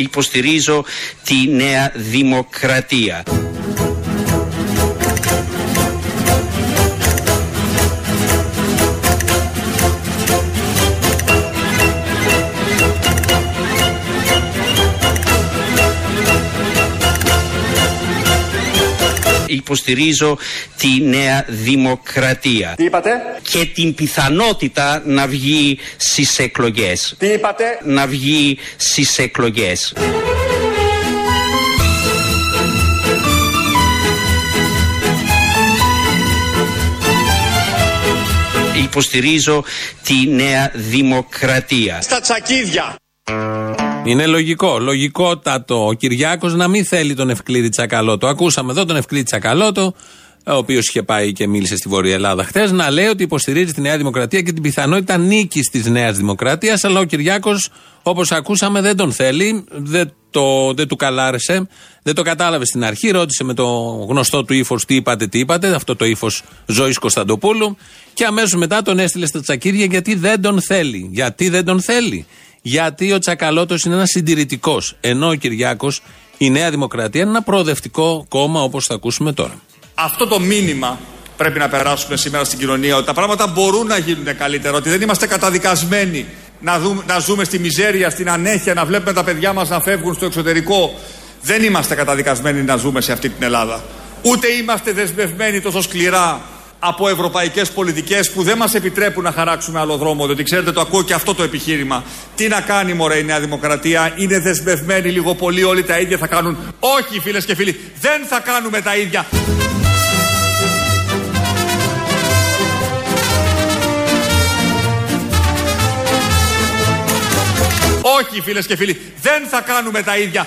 Υποστηρίζω τη νέα δημοκρατία. Υποστηρίζω τη νέα δημοκρατία. Τι είπατε; Και την πιθανότητα να βγει στις εκλογές. Τι είπατε; Να βγει στις εκλογές. Υποστηρίζω τη νέα δημοκρατία. Στα τσακίδια. Είναι λογικό, λογικότατο ο Κυριάκος να μην θέλει τον Ευκλήδη Τσακαλώτο. Ακούσαμε εδώ τον Ευκλήδη Τσακαλώτο, ο οποίος είχε πάει και μίλησε στη Βόρεια Ελλάδα χθες, να λέει ότι υποστηρίζει τη Νέα Δημοκρατία και την πιθανότητα νίκης της Νέας Δημοκρατίας. Αλλά ο Κυριάκος, όπως ακούσαμε, δεν τον θέλει, δεν, το, δεν του καλάρεσε, δεν το κατάλαβε στην αρχή. Ρώτησε με το γνωστό του ύφος τι είπατε, τι είπατε, αυτό το ύφος Ζωής Κωνσταντοπούλου. Και αμέσως μετά τον έστειλε στα τσακίδια γιατί δεν τον θέλει. Γιατί δεν τον θέλει. Γιατί ο Τσακαλώτος είναι ένας συντηρητικός. Ενώ ο Κυριάκος, η Νέα Δημοκρατία, είναι ένα προοδευτικό κόμμα όπως θα ακούσουμε τώρα. Αυτό το μήνυμα πρέπει να περάσουμε σήμερα στην κοινωνία ότι τα πράγματα μπορούν να γίνουν καλύτερα, ότι δεν είμαστε καταδικασμένοι να, δούμε, να ζούμε στη μιζέρια, στην ανέχεια, να βλέπουμε τα παιδιά μας να φεύγουν στο εξωτερικό. Δεν είμαστε καταδικασμένοι να ζούμε σε αυτή την Ελλάδα. Ούτε είμαστε δεσμευμένοι τόσο σκληρά από ευρωπαϊκές πολιτικές που δεν μας επιτρέπουν να χαράξουμε άλλο δρόμο. Διότι ξέρετε, το ακούω και αυτό το επιχείρημα. Τι να κάνει, Μωρέ, η Νέα Δημοκρατία; Είναι δεσμευμένοι λίγο πολύ, όλοι τα ίδια θα κάνουν. Όχι, φίλες και φίλοι, δεν θα κάνουμε τα ίδια. Όχι, φίλες και φίλοι, δεν θα κάνουμε τα ίδια.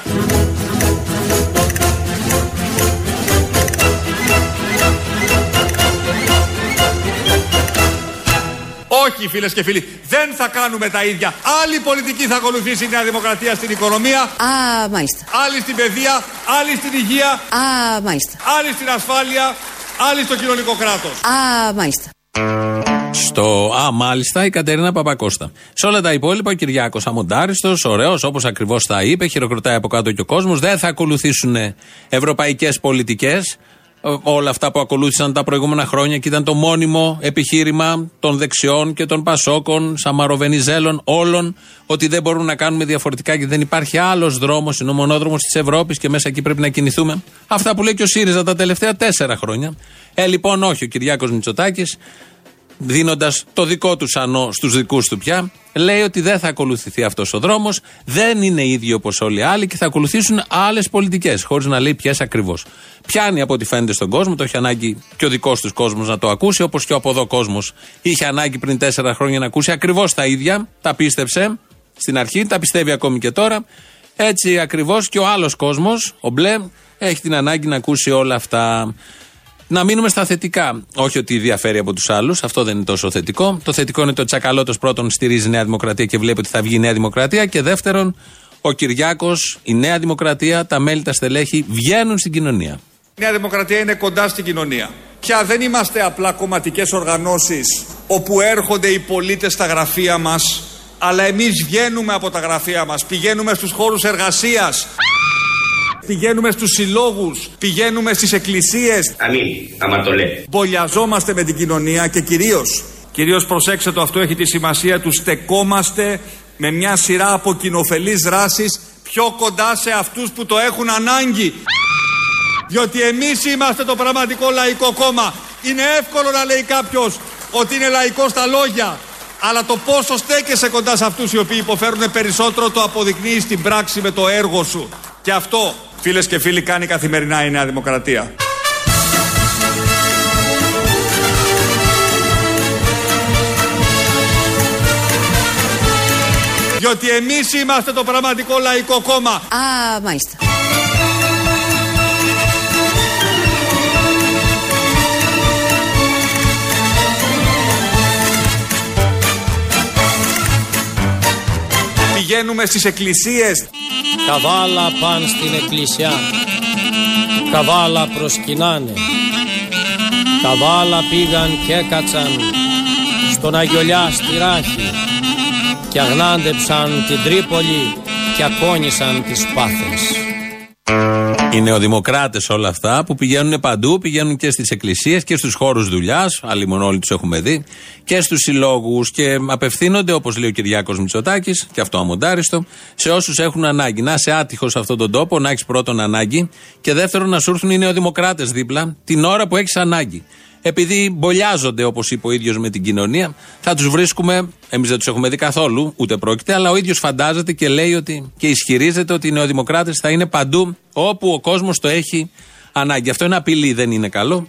Όχι, φίλες και φίλοι, δεν θα κάνουμε τα ίδια. Άλλη πολιτική θα ακολουθήσει η Νέα Δημοκρατία στην οικονομία. Α, μάλιστα. Άλλη στην παιδεία, άλλη στην υγεία. Α, μάλιστα. Άλλη στην ασφάλεια, άλλη στο κοινωνικό κράτος. Α, μάλιστα. Στο Α, μάλιστα, η Κατερίνα Παπακώστα. Σε όλα τα υπόλοιπα, ο Κυριάκος Αμοντάριστος, ωραίος, όπως ακριβώς τα είπε, χειροκροτάει από κάτω και ο κόσμος. Δεν θα ακολουθήσουν ευρωπαϊκές πολιτικές όλα αυτά που ακολούθησαν τα προηγούμενα χρόνια και ήταν το μόνιμο επιχείρημα των δεξιών και των Πασόκων, Σαμαροβενιζέλων, όλων, ότι δεν μπορούμε να κάνουμε διαφορετικά και δεν υπάρχει άλλος δρόμος, είναι ο μονόδρομο της Ευρώπης και μέσα εκεί πρέπει να κινηθούμε. Αυτά που λέει και ο ΣΥΡΙΖΑ τα τελευταία τέσσερα χρόνια. Ε, λοιπόν, όχι, ο Κυριάκος Μητσοτάκης δίνοντας το δικό του σανό στους δικούς του πια, λέει ότι δεν θα ακολουθηθεί αυτός ο δρόμος, δεν είναι ίδιο όπως όλοι οι άλλοι και θα ακολουθήσουν άλλες πολιτικές, χωρίς να λέει ποιες ακριβώς. Πιάνει από ό,τι φαίνεται στον κόσμο, το έχει ανάγκη και ο δικός τους κόσμος να το ακούσει, όπως και ο από εδώ κόσμος είχε ανάγκη πριν τέσσερα χρόνια να ακούσει ακριβώς τα ίδια, τα πίστεψε στην αρχή, τα πιστεύει ακόμη και τώρα. Έτσι ακριβώς και ο άλλος κόσμος, ο μπλε, έχει την ανάγκη να ακούσει όλα αυτά. Να μείνουμε στα θετικά. Όχι ότι διαφέρει από τους άλλους, αυτό δεν είναι τόσο θετικό. Το θετικό είναι ότι ο Τσακαλώτος πρώτον στηρίζει Νέα Δημοκρατία και βλέπει ότι θα βγει η Νέα Δημοκρατία. Και δεύτερον, ο Κυριάκος, η Νέα Δημοκρατία, τα μέλη, τα στελέχη βγαίνουν στην κοινωνία. Η Νέα Δημοκρατία είναι κοντά στην κοινωνία. Πια δεν είμαστε απλά κομματικές οργανώσεις όπου έρχονται οι πολίτες στα γραφεία μας, αλλά εμείς βγαίνουμε από τα γραφεία μας, πηγαίνουμε στους χώρους εργασίας. Πηγαίνουμε στους συλλόγους, πηγαίνουμε στις εκκλησίες. Αμήν, άμα το λέει. Μπολιαζόμαστε με την κοινωνία και κυρίως, κυρίως προσέξτε το αυτό έχει τη σημασία του στεκόμαστε με μια σειρά από κοινοφελείς δράσεις πιο κοντά σε αυτούς που το έχουν ανάγκη. Διότι εμείς είμαστε το πραγματικό λαϊκό κόμμα. Είναι εύκολο να λέει κάποιος ότι είναι λαϊκός στα λόγια. Αλλά το πόσο στέκεσαι κοντά σε αυτούς οι οποίοι υποφέρουν περισσότερο το αποδεικνύεις στην πράξη με το έργο σου. Και αυτό Φίλες και φίλοι κάνει καθημερινά η Νέα Δημοκρατία. Διότι εμείς είμαστε το πραγματικό λαϊκό κόμμα. Α, μάλιστα. Πηγαίνουμε στις εκκλησίες. Καβάλα παν στην εκκλησιά. Καβάλα προσκυνάνε. Καβάλα πήγαν και έκατσαν Στον Αγιολιά στη Ράχη Και αγνάντεψαν την Τρίπολη και ακόνησαν τις πάθες. Οι νεοδημοκράτες όλα αυτά που πηγαίνουν παντού, πηγαίνουν και στις εκκλησίες και στους χώρους δουλειάς, άλλοι μόνο όλοι τους έχουμε δει, και στους συλλόγους και απευθύνονται, όπως λέει ο Κυριάκος Μητσοτάκης, και αυτό αμοντάριστο, σε όσους έχουν ανάγκη. Να είσαι άτυχος σε αυτόν τον τόπο, να έχεις πρώτον ανάγκη, και δεύτερον να σου έρθουν οι νεοδημοκράτες δίπλα την ώρα που έχεις ανάγκη επειδή μπολιάζονται, όπως είπε ο ίδιος με την κοινωνία, θα τους βρίσκουμε. Εμείς δεν τους έχουμε δει καθόλου, ούτε πρόκειται, αλλά ο ίδιος φαντάζεται και λέει ότι και ισχυρίζεται ότι οι νεοδημοκράτες θα είναι παντού όπου ο κόσμος το έχει ανάγκη. Αυτό είναι απειλή, δεν είναι καλό.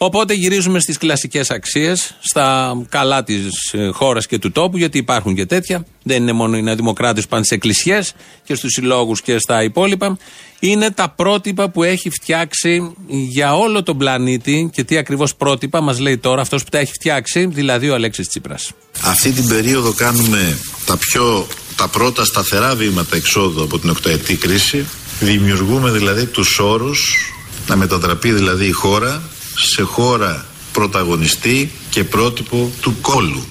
Οπότε γυρίζουμε στις κλασικές αξίες, στα καλά της ε, χώρας και του τόπου, γιατί υπάρχουν και τέτοια. Δεν είναι μόνο οι νεοδημοκράτες που πάνε στι εκκλησιές και στους συλλόγους και στα υπόλοιπα. Είναι τα πρότυπα που έχει φτιάξει για όλο τον πλανήτη και τι ακριβώς πρότυπα μας λέει τώρα αυτός που τα έχει φτιάξει, δηλαδή ο Αλέξης Τσίπρας. Αυτή την περίοδο κάνουμε τα πιο τα πρώτα σταθερά βήματα εξόδου από την οκταετή κρίση. Δημιουργούμε δηλαδή τους όρους να μετατραπεί δηλαδή η χώρα σε χώρα πρωταγωνιστή και πρότυπο του κόλου.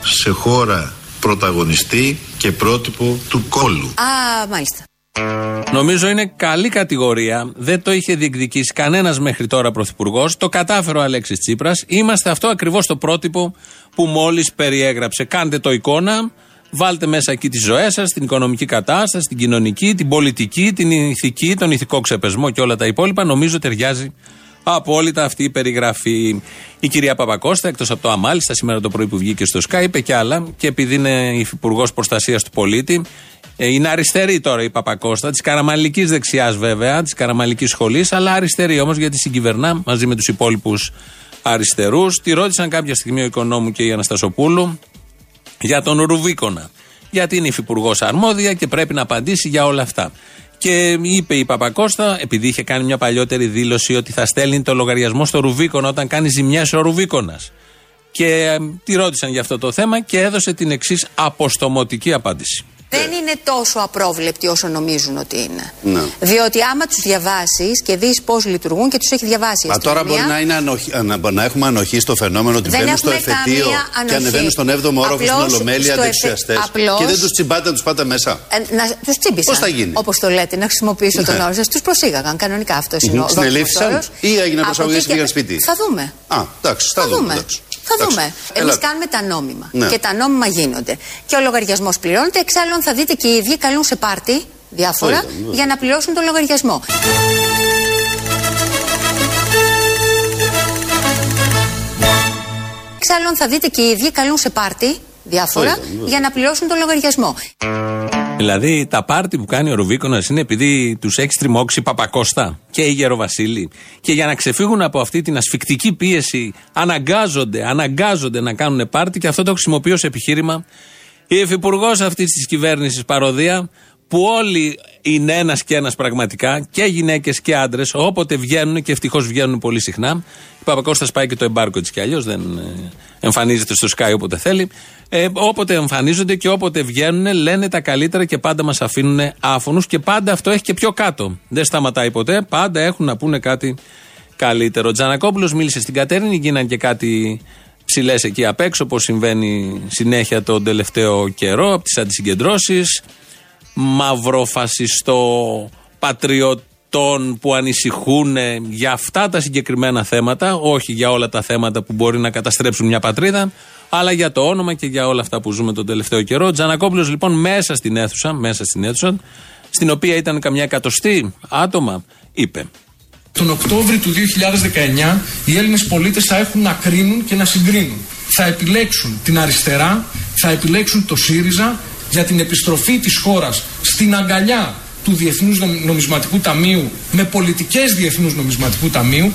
Σε χώρα πρωταγωνιστή και πρότυπο του κόλου. Α, μάλιστα. Νομίζω είναι καλή κατηγορία. Δεν το είχε διεκδικήσει κανένας μέχρι τώρα πρωθυπουργός. Το κατάφερε ο Αλέξης Τσίπρας. Είμαστε αυτό ακριβώς το πρότυπο που μόλις περιέγραψε. Κάντε το εικόνα. Βάλτε μέσα εκεί τις ζωές σας, την οικονομική κατάσταση, την κοινωνική, την πολιτική, την ηθική, τον ηθικό ξεπεσμό και όλα τα υπόλοιπα. Νομίζω ταιριάζει απόλυτα αυτή η περιγραφή. Η κυρία Παπακώστα, εκτός από το Αμάλιστα, σήμερα το πρωί που βγήκε στο Skype, είπε και άλλα. Και επειδή είναι υφυπουργός προστασίας του πολίτη, ε, είναι αριστερή τώρα η Παπακώστα, της καραμαλικής δεξιάς βέβαια, της καραμαλικής σχολής, αλλά αριστερή όμως γιατί συγκυβερνά μαζί με τους υπόλοιπους αριστερούς. Τη ρώτησαν κάποια στιγμή ο Οικονόμου και η Αναστασοπούλου για τον Ρουβίκονα. Γιατί είναι υφυπουργός αρμόδια και πρέπει να απαντήσει για όλα αυτά. Και είπε η Παπακώστα, επειδή είχε κάνει μια παλιότερη δήλωση ότι θα στέλνει το λογαριασμό στο Ρουβίκονα όταν κάνει ζημιά ο Ρουβίκονας. Και ε, τη ρώτησαν για αυτό το θέμα και έδωσε την εξής αποστομωτική απάντηση. Δεν είναι τόσο απρόβλεπτοι όσο νομίζουν ότι είναι. Ναι. Διότι άμα τους διαβάσεις και δεις πώς λειτουργούν και τους έχει διαβάσει. η Μα τώρα αστυνομία, μπορεί να, είναι ανοχή, να, να έχουμε ανοχή στο φαινόμενο ότι Δεν μπαίνουν στο έχουμε εφετείο καμία και ανοχή. ανεβαίνουν στον 7ο όροφο στην Απλώς Ολομέλεια στο δεξιαστέ. εφε- απλώς- Και δεν τους τσιμπάτε να τους πάτε μέσα. Ε, να τους τσίμπησαν. Πώς θα γίνει; Όπως το λέτε, να χρησιμοποιήσω τον Ναι. όρο σας. Τους προσήγαγαν κανονικά αυτό είναι ο δόκιμος Συνελήφθησαν όρος. ή έγινε Από προσαγωγή εκεί και πήγαν και- σπίτι; Θα δούμε. Α, εντάξει, θα, Θα δούμε. Εντάξει. Θα Εντάξει. δούμε. Εμείς Έλα. κάνουμε τα νόμιμα. Ναι. Και τα νόμιμα γίνονται. Και ο λογαριασμός πληρώνεται. Εξάλλου, θα δείτε και οι ίδιοι καλούν σε πάρτι διάφορα Βέβαια, βέβαια. για να πληρώσουν τον λογαριασμό. Εξάλλου, θα δείτε και οι ίδιοι καλούν σε πάρτι διάφορα Βέβαια, βέβαια. για να πληρώσουν τον λογαριασμό. Δηλαδή τα πάρτι που κάνει ο Ρουβίκονας είναι επειδή τους έχει τριμώξει η Παπακώστα και η Γεροβασίλη. Και για να ξεφύγουν από αυτή την ασφικτική πίεση, αναγκάζονται, αναγκάζονται να κάνουν πάρτι και αυτό το χρησιμοποιεί ως επιχείρημα η υφυπουργός αυτής της κυβέρνησης παροδία, που όλοι είναι ένα και ένας πραγματικά, και γυναίκες και άντρες, όποτε βγαίνουν και ευτυχώς βγαίνουν πολύ συχνά. Η Παπακώστα πάει και το εμπάρκο της κι αλλιώς, δεν ε, εμφανίζεται στο Sky όποτε θέλει. Ε, όποτε εμφανίζονται και όποτε βγαίνουν, λένε τα καλύτερα και πάντα μας αφήνουν άφωνους και πάντα αυτό έχει και πιο κάτω. Δεν σταματάει ποτέ, πάντα έχουν να πούνε κάτι καλύτερο. Ο Τζανακόπουλος μίλησε στην Κατέρινη, γίνανε και κάτι ψηλές εκεί απ' έξω, όπω συμβαίνει συνέχεια τον τελευταίο καιρό, από τις αντισυγκεντρώσεις. Μαυροφασιστό πατριωτών που ανησυχούν για αυτά τα συγκεκριμένα θέματα, όχι για όλα τα θέματα που μπορεί να καταστρέψουν μια πατρίδα, αλλά για το όνομα και για όλα αυτά που ζούμε τον τελευταίο καιρό. Ο Τζανακόπουλος λοιπόν μέσα στην αίθουσα, μέσα στην αίθουσα, στην οποία ήταν καμιά εκατοστή άτομα, είπε. Τον Οκτώβρη του 2019 οι Έλληνες πολίτες θα έχουν να κρίνουν και να συγκρίνουν. Θα επιλέξουν την αριστερά, θα επιλέξουν το ΣΥΡΙΖΑ για την επιστροφή της χώρας στην αγκαλιά του Διεθνούς Νομ- Νομισματικού Ταμείου με πολιτικές Διεθνούς Νομισματικού Ταμείου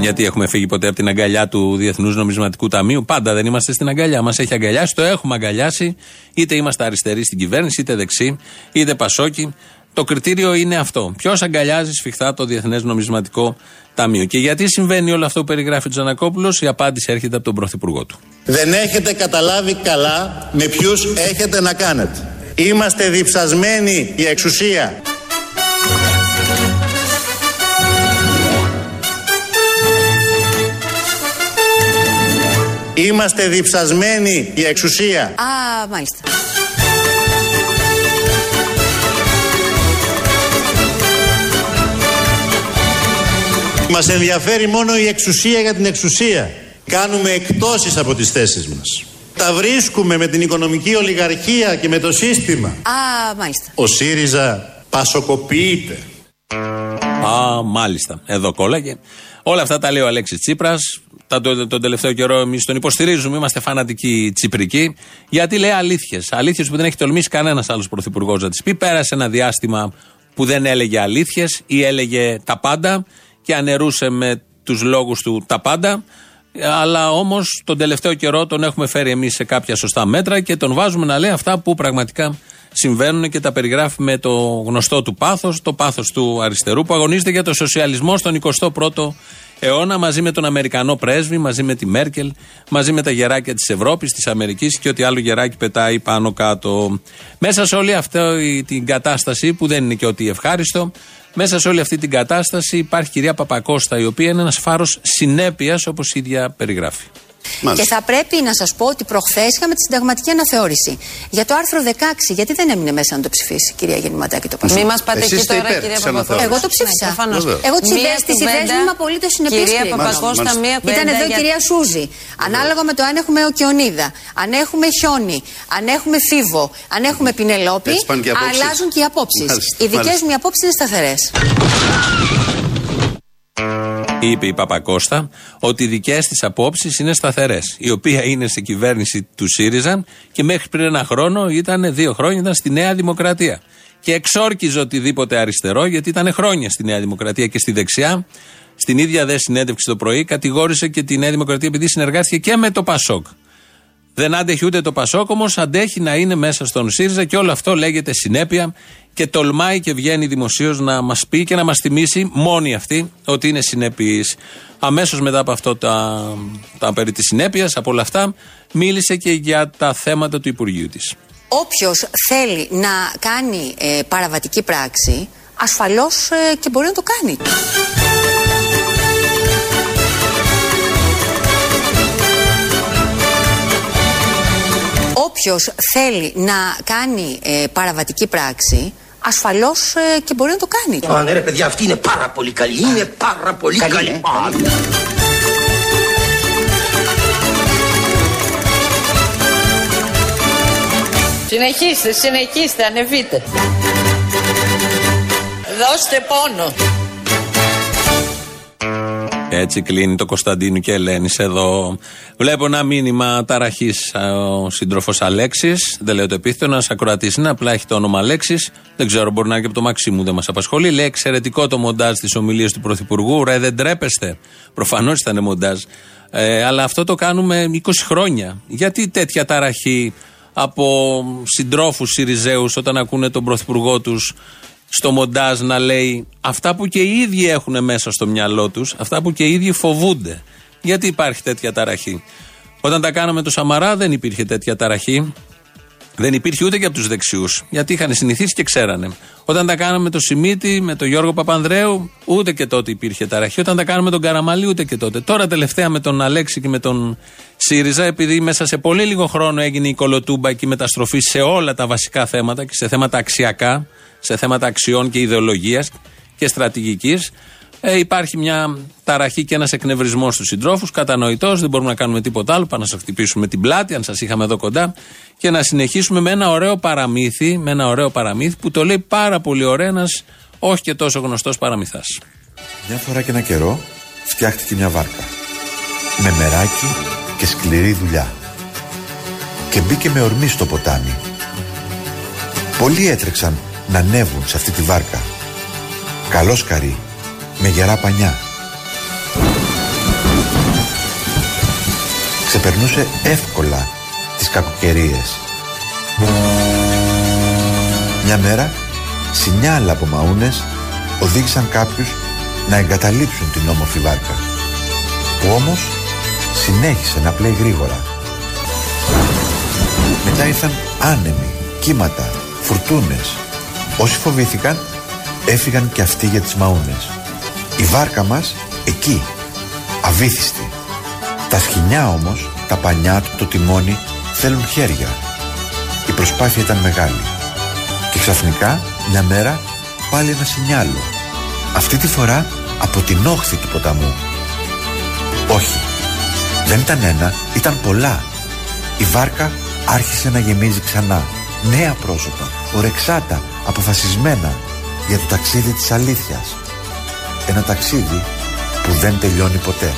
Γιατί έχουμε φύγει ποτέ από την αγκαλιά του Διεθνούς Νομισματικού Ταμείου; Πάντα δεν είμαστε στην αγκαλιά. Μας έχει αγκαλιάσει, το έχουμε αγκαλιάσει. Είτε είμαστε αριστεροί στην κυβέρνηση, είτε δεξί, είτε πασόκι. Το κριτήριο είναι αυτό. Ποιος αγκαλιάζει σφιχτά το Διεθνές Νομισματικό Ταμείο; Και γιατί συμβαίνει όλο αυτό που περιγράφει ο Τζανακόπουλος, η απάντηση έρχεται από τον Πρωθυπουργό του. Δεν έχετε καταλάβει καλά με ποιους έχετε να κάνετε. Είμαστε διψασμένοι η εξουσία. Είμαστε διψασμένοι η εξουσία. Α, μάλιστα. Μας ενδιαφέρει μόνο η εξουσία για την εξουσία. Κάνουμε εκτόσεις από τις θέσεις μας. Τα βρίσκουμε με την οικονομική ολιγαρχία και με το σύστημα. Α, μάλιστα. Ο ΣΥΡΙΖΑ πασοκοποιείται. Α, μάλιστα. Εδώ κόλλαγε. Όλα αυτά τα λέει ο Αλέξης Τσίπρας. Τον, τον τελευταίο καιρό εμείς τον υποστηρίζουμε, είμαστε φανατικοί τσιπρικοί. Γιατί λέει αλήθειες. Αλήθειες που δεν έχει τολμήσει κανένας άλλος πρωθυπουργός να τις πει. Πέρασε ένα διάστημα που δεν έλεγε αλήθειες ή έλεγε τα πάντα και αναιρούσε με τους λόγους του τα πάντα. Αλλά όμως τον τελευταίο καιρό τον έχουμε φέρει εμείς σε κάποια σωστά μέτρα και τον βάζουμε να λέει αυτά που πραγματικά συμβαίνουν και τα περιγράφει με το γνωστό του πάθος, το πάθος του αριστερού που αγωνίζεται για το σοσιαλισμό στον 21ο αιώνα μαζί με τον Αμερικανό πρέσβη, μαζί με τη Μέρκελ, μαζί με τα γεράκια της Ευρώπης, της Αμερικής και ό,τι άλλο γεράκι πετάει πάνω κάτω. Μέσα σε όλη αυτή την κατάσταση που δεν είναι και ότι ευχάριστο, μέσα σε όλη αυτή την κατάσταση υπάρχει η κυρία Παπακώστα, η οποία είναι ένας φάρος συνέπειας όπως η ίδια περιγράφει. Και θα πρέπει να σας πω ότι προχθές είχαμε τη συνταγματική αναθεώρηση. Για το άρθρο 16, γιατί δεν έμεινε μέσα να το ψηφίσει, κυρία Γεννηματάκη, το Πασόκ; Μην μας πάτε Εσείς εκεί είστε τώρα, υπέρ κυρία της Παπακώστα. αναθεώρησης. Εγώ το ψήφισα. Προφανώς. Βεβαίως. Εγώ τις Μία ιδέε τη ιδέα κουβέντα, μου είμαι απολύτως συνεπή. Κυρία Παπακώστα, μία Ήταν κουβέντα εδώ η για- κυρία Σούζη. Ανάλογα με το αν έχουμε οκεονίδα, αν έχουμε χιόνι, αν έχουμε φίβο, αν έχουμε πινελόπι, Έτσι πάνε και οι απόψεις. αλλάζουν και οι απόψεις. Μάλιστα, Οι δικές μάλιστα. μου οι απόψεις είναι σταθερές. Είπε η Παπακώστα ότι οι δικές της απόψεις είναι σταθερές. Η οποία είναι σε κυβέρνηση του ΣΥΡΙΖΑ και μέχρι πριν ένα χρόνο ήταν, δύο χρόνια, ήταν στη Νέα Δημοκρατία. Και εξόρκιζε οτιδήποτε αριστερό, γιατί ήταν χρόνια στη Νέα Δημοκρατία και στη δεξιά. Στην ίδια δε συνέντευξη το πρωί, κατηγόρησε και τη Νέα Δημοκρατία επειδή συνεργάστηκε και με το Πασόκ. Δεν άντεχε ούτε το Πασόκ, όμω αντέχει να είναι μέσα στον ΣΥΡΙΖΑ και όλο αυτό λέγεται συνέπεια και τολμάει και βγαίνει δημοσίως να μας πει και να μας θυμίσει μόνη αυτή ότι είναι συνέπειης. Αμέσως μετά από αυτό τα, τα περί της συνέπειας, από όλα αυτά, μίλησε και για τα θέματα του Υπουργείου της. Όποιος θέλει να κάνει ε, παραβατική πράξη, ασφαλώς και μπορεί να το κάνει. Όποιος θέλει να κάνει ε, παραβατική πράξη, ασφαλώς ε, και μπορεί να το κάνει. Α, ναι ρε παιδιά, αυτή είναι πάρα πολύ καλή. Είναι πάρα πολύ καλή. Α, Συνεχίστε, συνεχίστε, ανεβείτε. Δώστε πόνο. Έτσι κλείνει το Κωνσταντίνου και Ελένης εδώ. Βλέπω ένα μήνυμα ταραχής ο σύντροφος Αλέξης. Δεν λέω το επίθετο, ένα ακροατής είναι, απλά έχει το όνομα Αλέξης. Δεν ξέρω, μπορεί να είναι και από το Μαξίμου, δεν μας απασχολεί. Λέει εξαιρετικό το μοντάζ της ομιλίας του Πρωθυπουργού. Ρε, δεν τρέπεστε. Προφανώς ήταν μοντάζ. Ε, αλλά αυτό το κάνουμε 20 χρόνια. Γιατί τέτοια ταραχή από συντρόφους Σιριζέους όταν ακούνε τον Πρωθυπουργό τους στο μοντάζ να λέει αυτά που και οι ίδιοι έχουν μέσα στο μυαλό τους, αυτά που και οι ίδιοι φοβούνται. Γιατί υπάρχει τέτοια ταραχή; Όταν τα κάναμε το Σαμαρά δεν υπήρχε τέτοια ταραχή. Δεν υπήρχε ούτε και από τους δεξιούς. Γιατί είχαν συνηθίσει και ξέρανε. Όταν τα κάναμε με το Σιμίτη, με τον Γιώργο Παπανδρέου, ούτε και τότε υπήρχε ταραχή. Όταν τα κάναμε με τον Καραμαλή, ούτε και τότε. Τώρα τελευταία με τον Αλέξη και με τον ΣΥΡΙΖΑ, επειδή μέσα σε πολύ λίγο χρόνο έγινε η κολοτούμπα και η μεταστροφή σε όλα τα βασικά θέματα και σε θέματα αξιακά, σε θέματα αξιών και ιδεολογίας και στρατηγικής, ε, υπάρχει μια ταραχή και ένας εκνευρισμός στους συντρόφους. Κατανοητός, δεν μπορούμε να κάνουμε τίποτα άλλο. Πάμε να σας χτυπήσουμε την πλάτη, αν σας είχαμε εδώ κοντά. Και να συνεχίσουμε με ένα ωραίο παραμύθι, με ένα ωραίο παραμύθι που το λέει πάρα πολύ ωραία ένας όχι και τόσο γνωστός παραμυθάς. Μια φορά και ένα καιρό φτιάχτηκε μια βάρκα. Με μεράκι και σκληρή δουλειά. Και μπήκε με ορμή στο ποτάμι. Πολλοί έτρεξαν να ανέβουν σε αυτή τη βάρκα. Καλό σκαρί, με γερά πανιά. Ξεπερνούσε εύκολα τις κακοκαιρίες. Μια μέρα, σινιάλα από μαούνες οδήγησαν κάποιους να εγκαταλείψουν την όμορφη βάρκα που όμως συνέχισε να πλέει γρήγορα. Μετά ήρθαν άνεμοι, κύματα, φουρτούνες. Όσοι φοβήθηκαν έφυγαν και αυτοί για τις μαούνες. Η βάρκα μας εκεί, αβύθιστη. Τα σκοινιά όμως, τα πανιά του, το τιμόνι θέλουν χέρια. Η προσπάθεια ήταν μεγάλη. Και ξαφνικά, μια μέρα, πάλι ένα σινιάλο. Αυτή τη φορά από την όχθη του ποταμού. Όχι, δεν ήταν ένα, ήταν πολλά. Η βάρκα άρχισε να γεμίζει ξανά. Νέα πρόσωπα, ορεξάτα, αποφασισμένα για το ταξίδι της αλήθειας. Ένα ταξίδι που δεν τελειώνει ποτέ.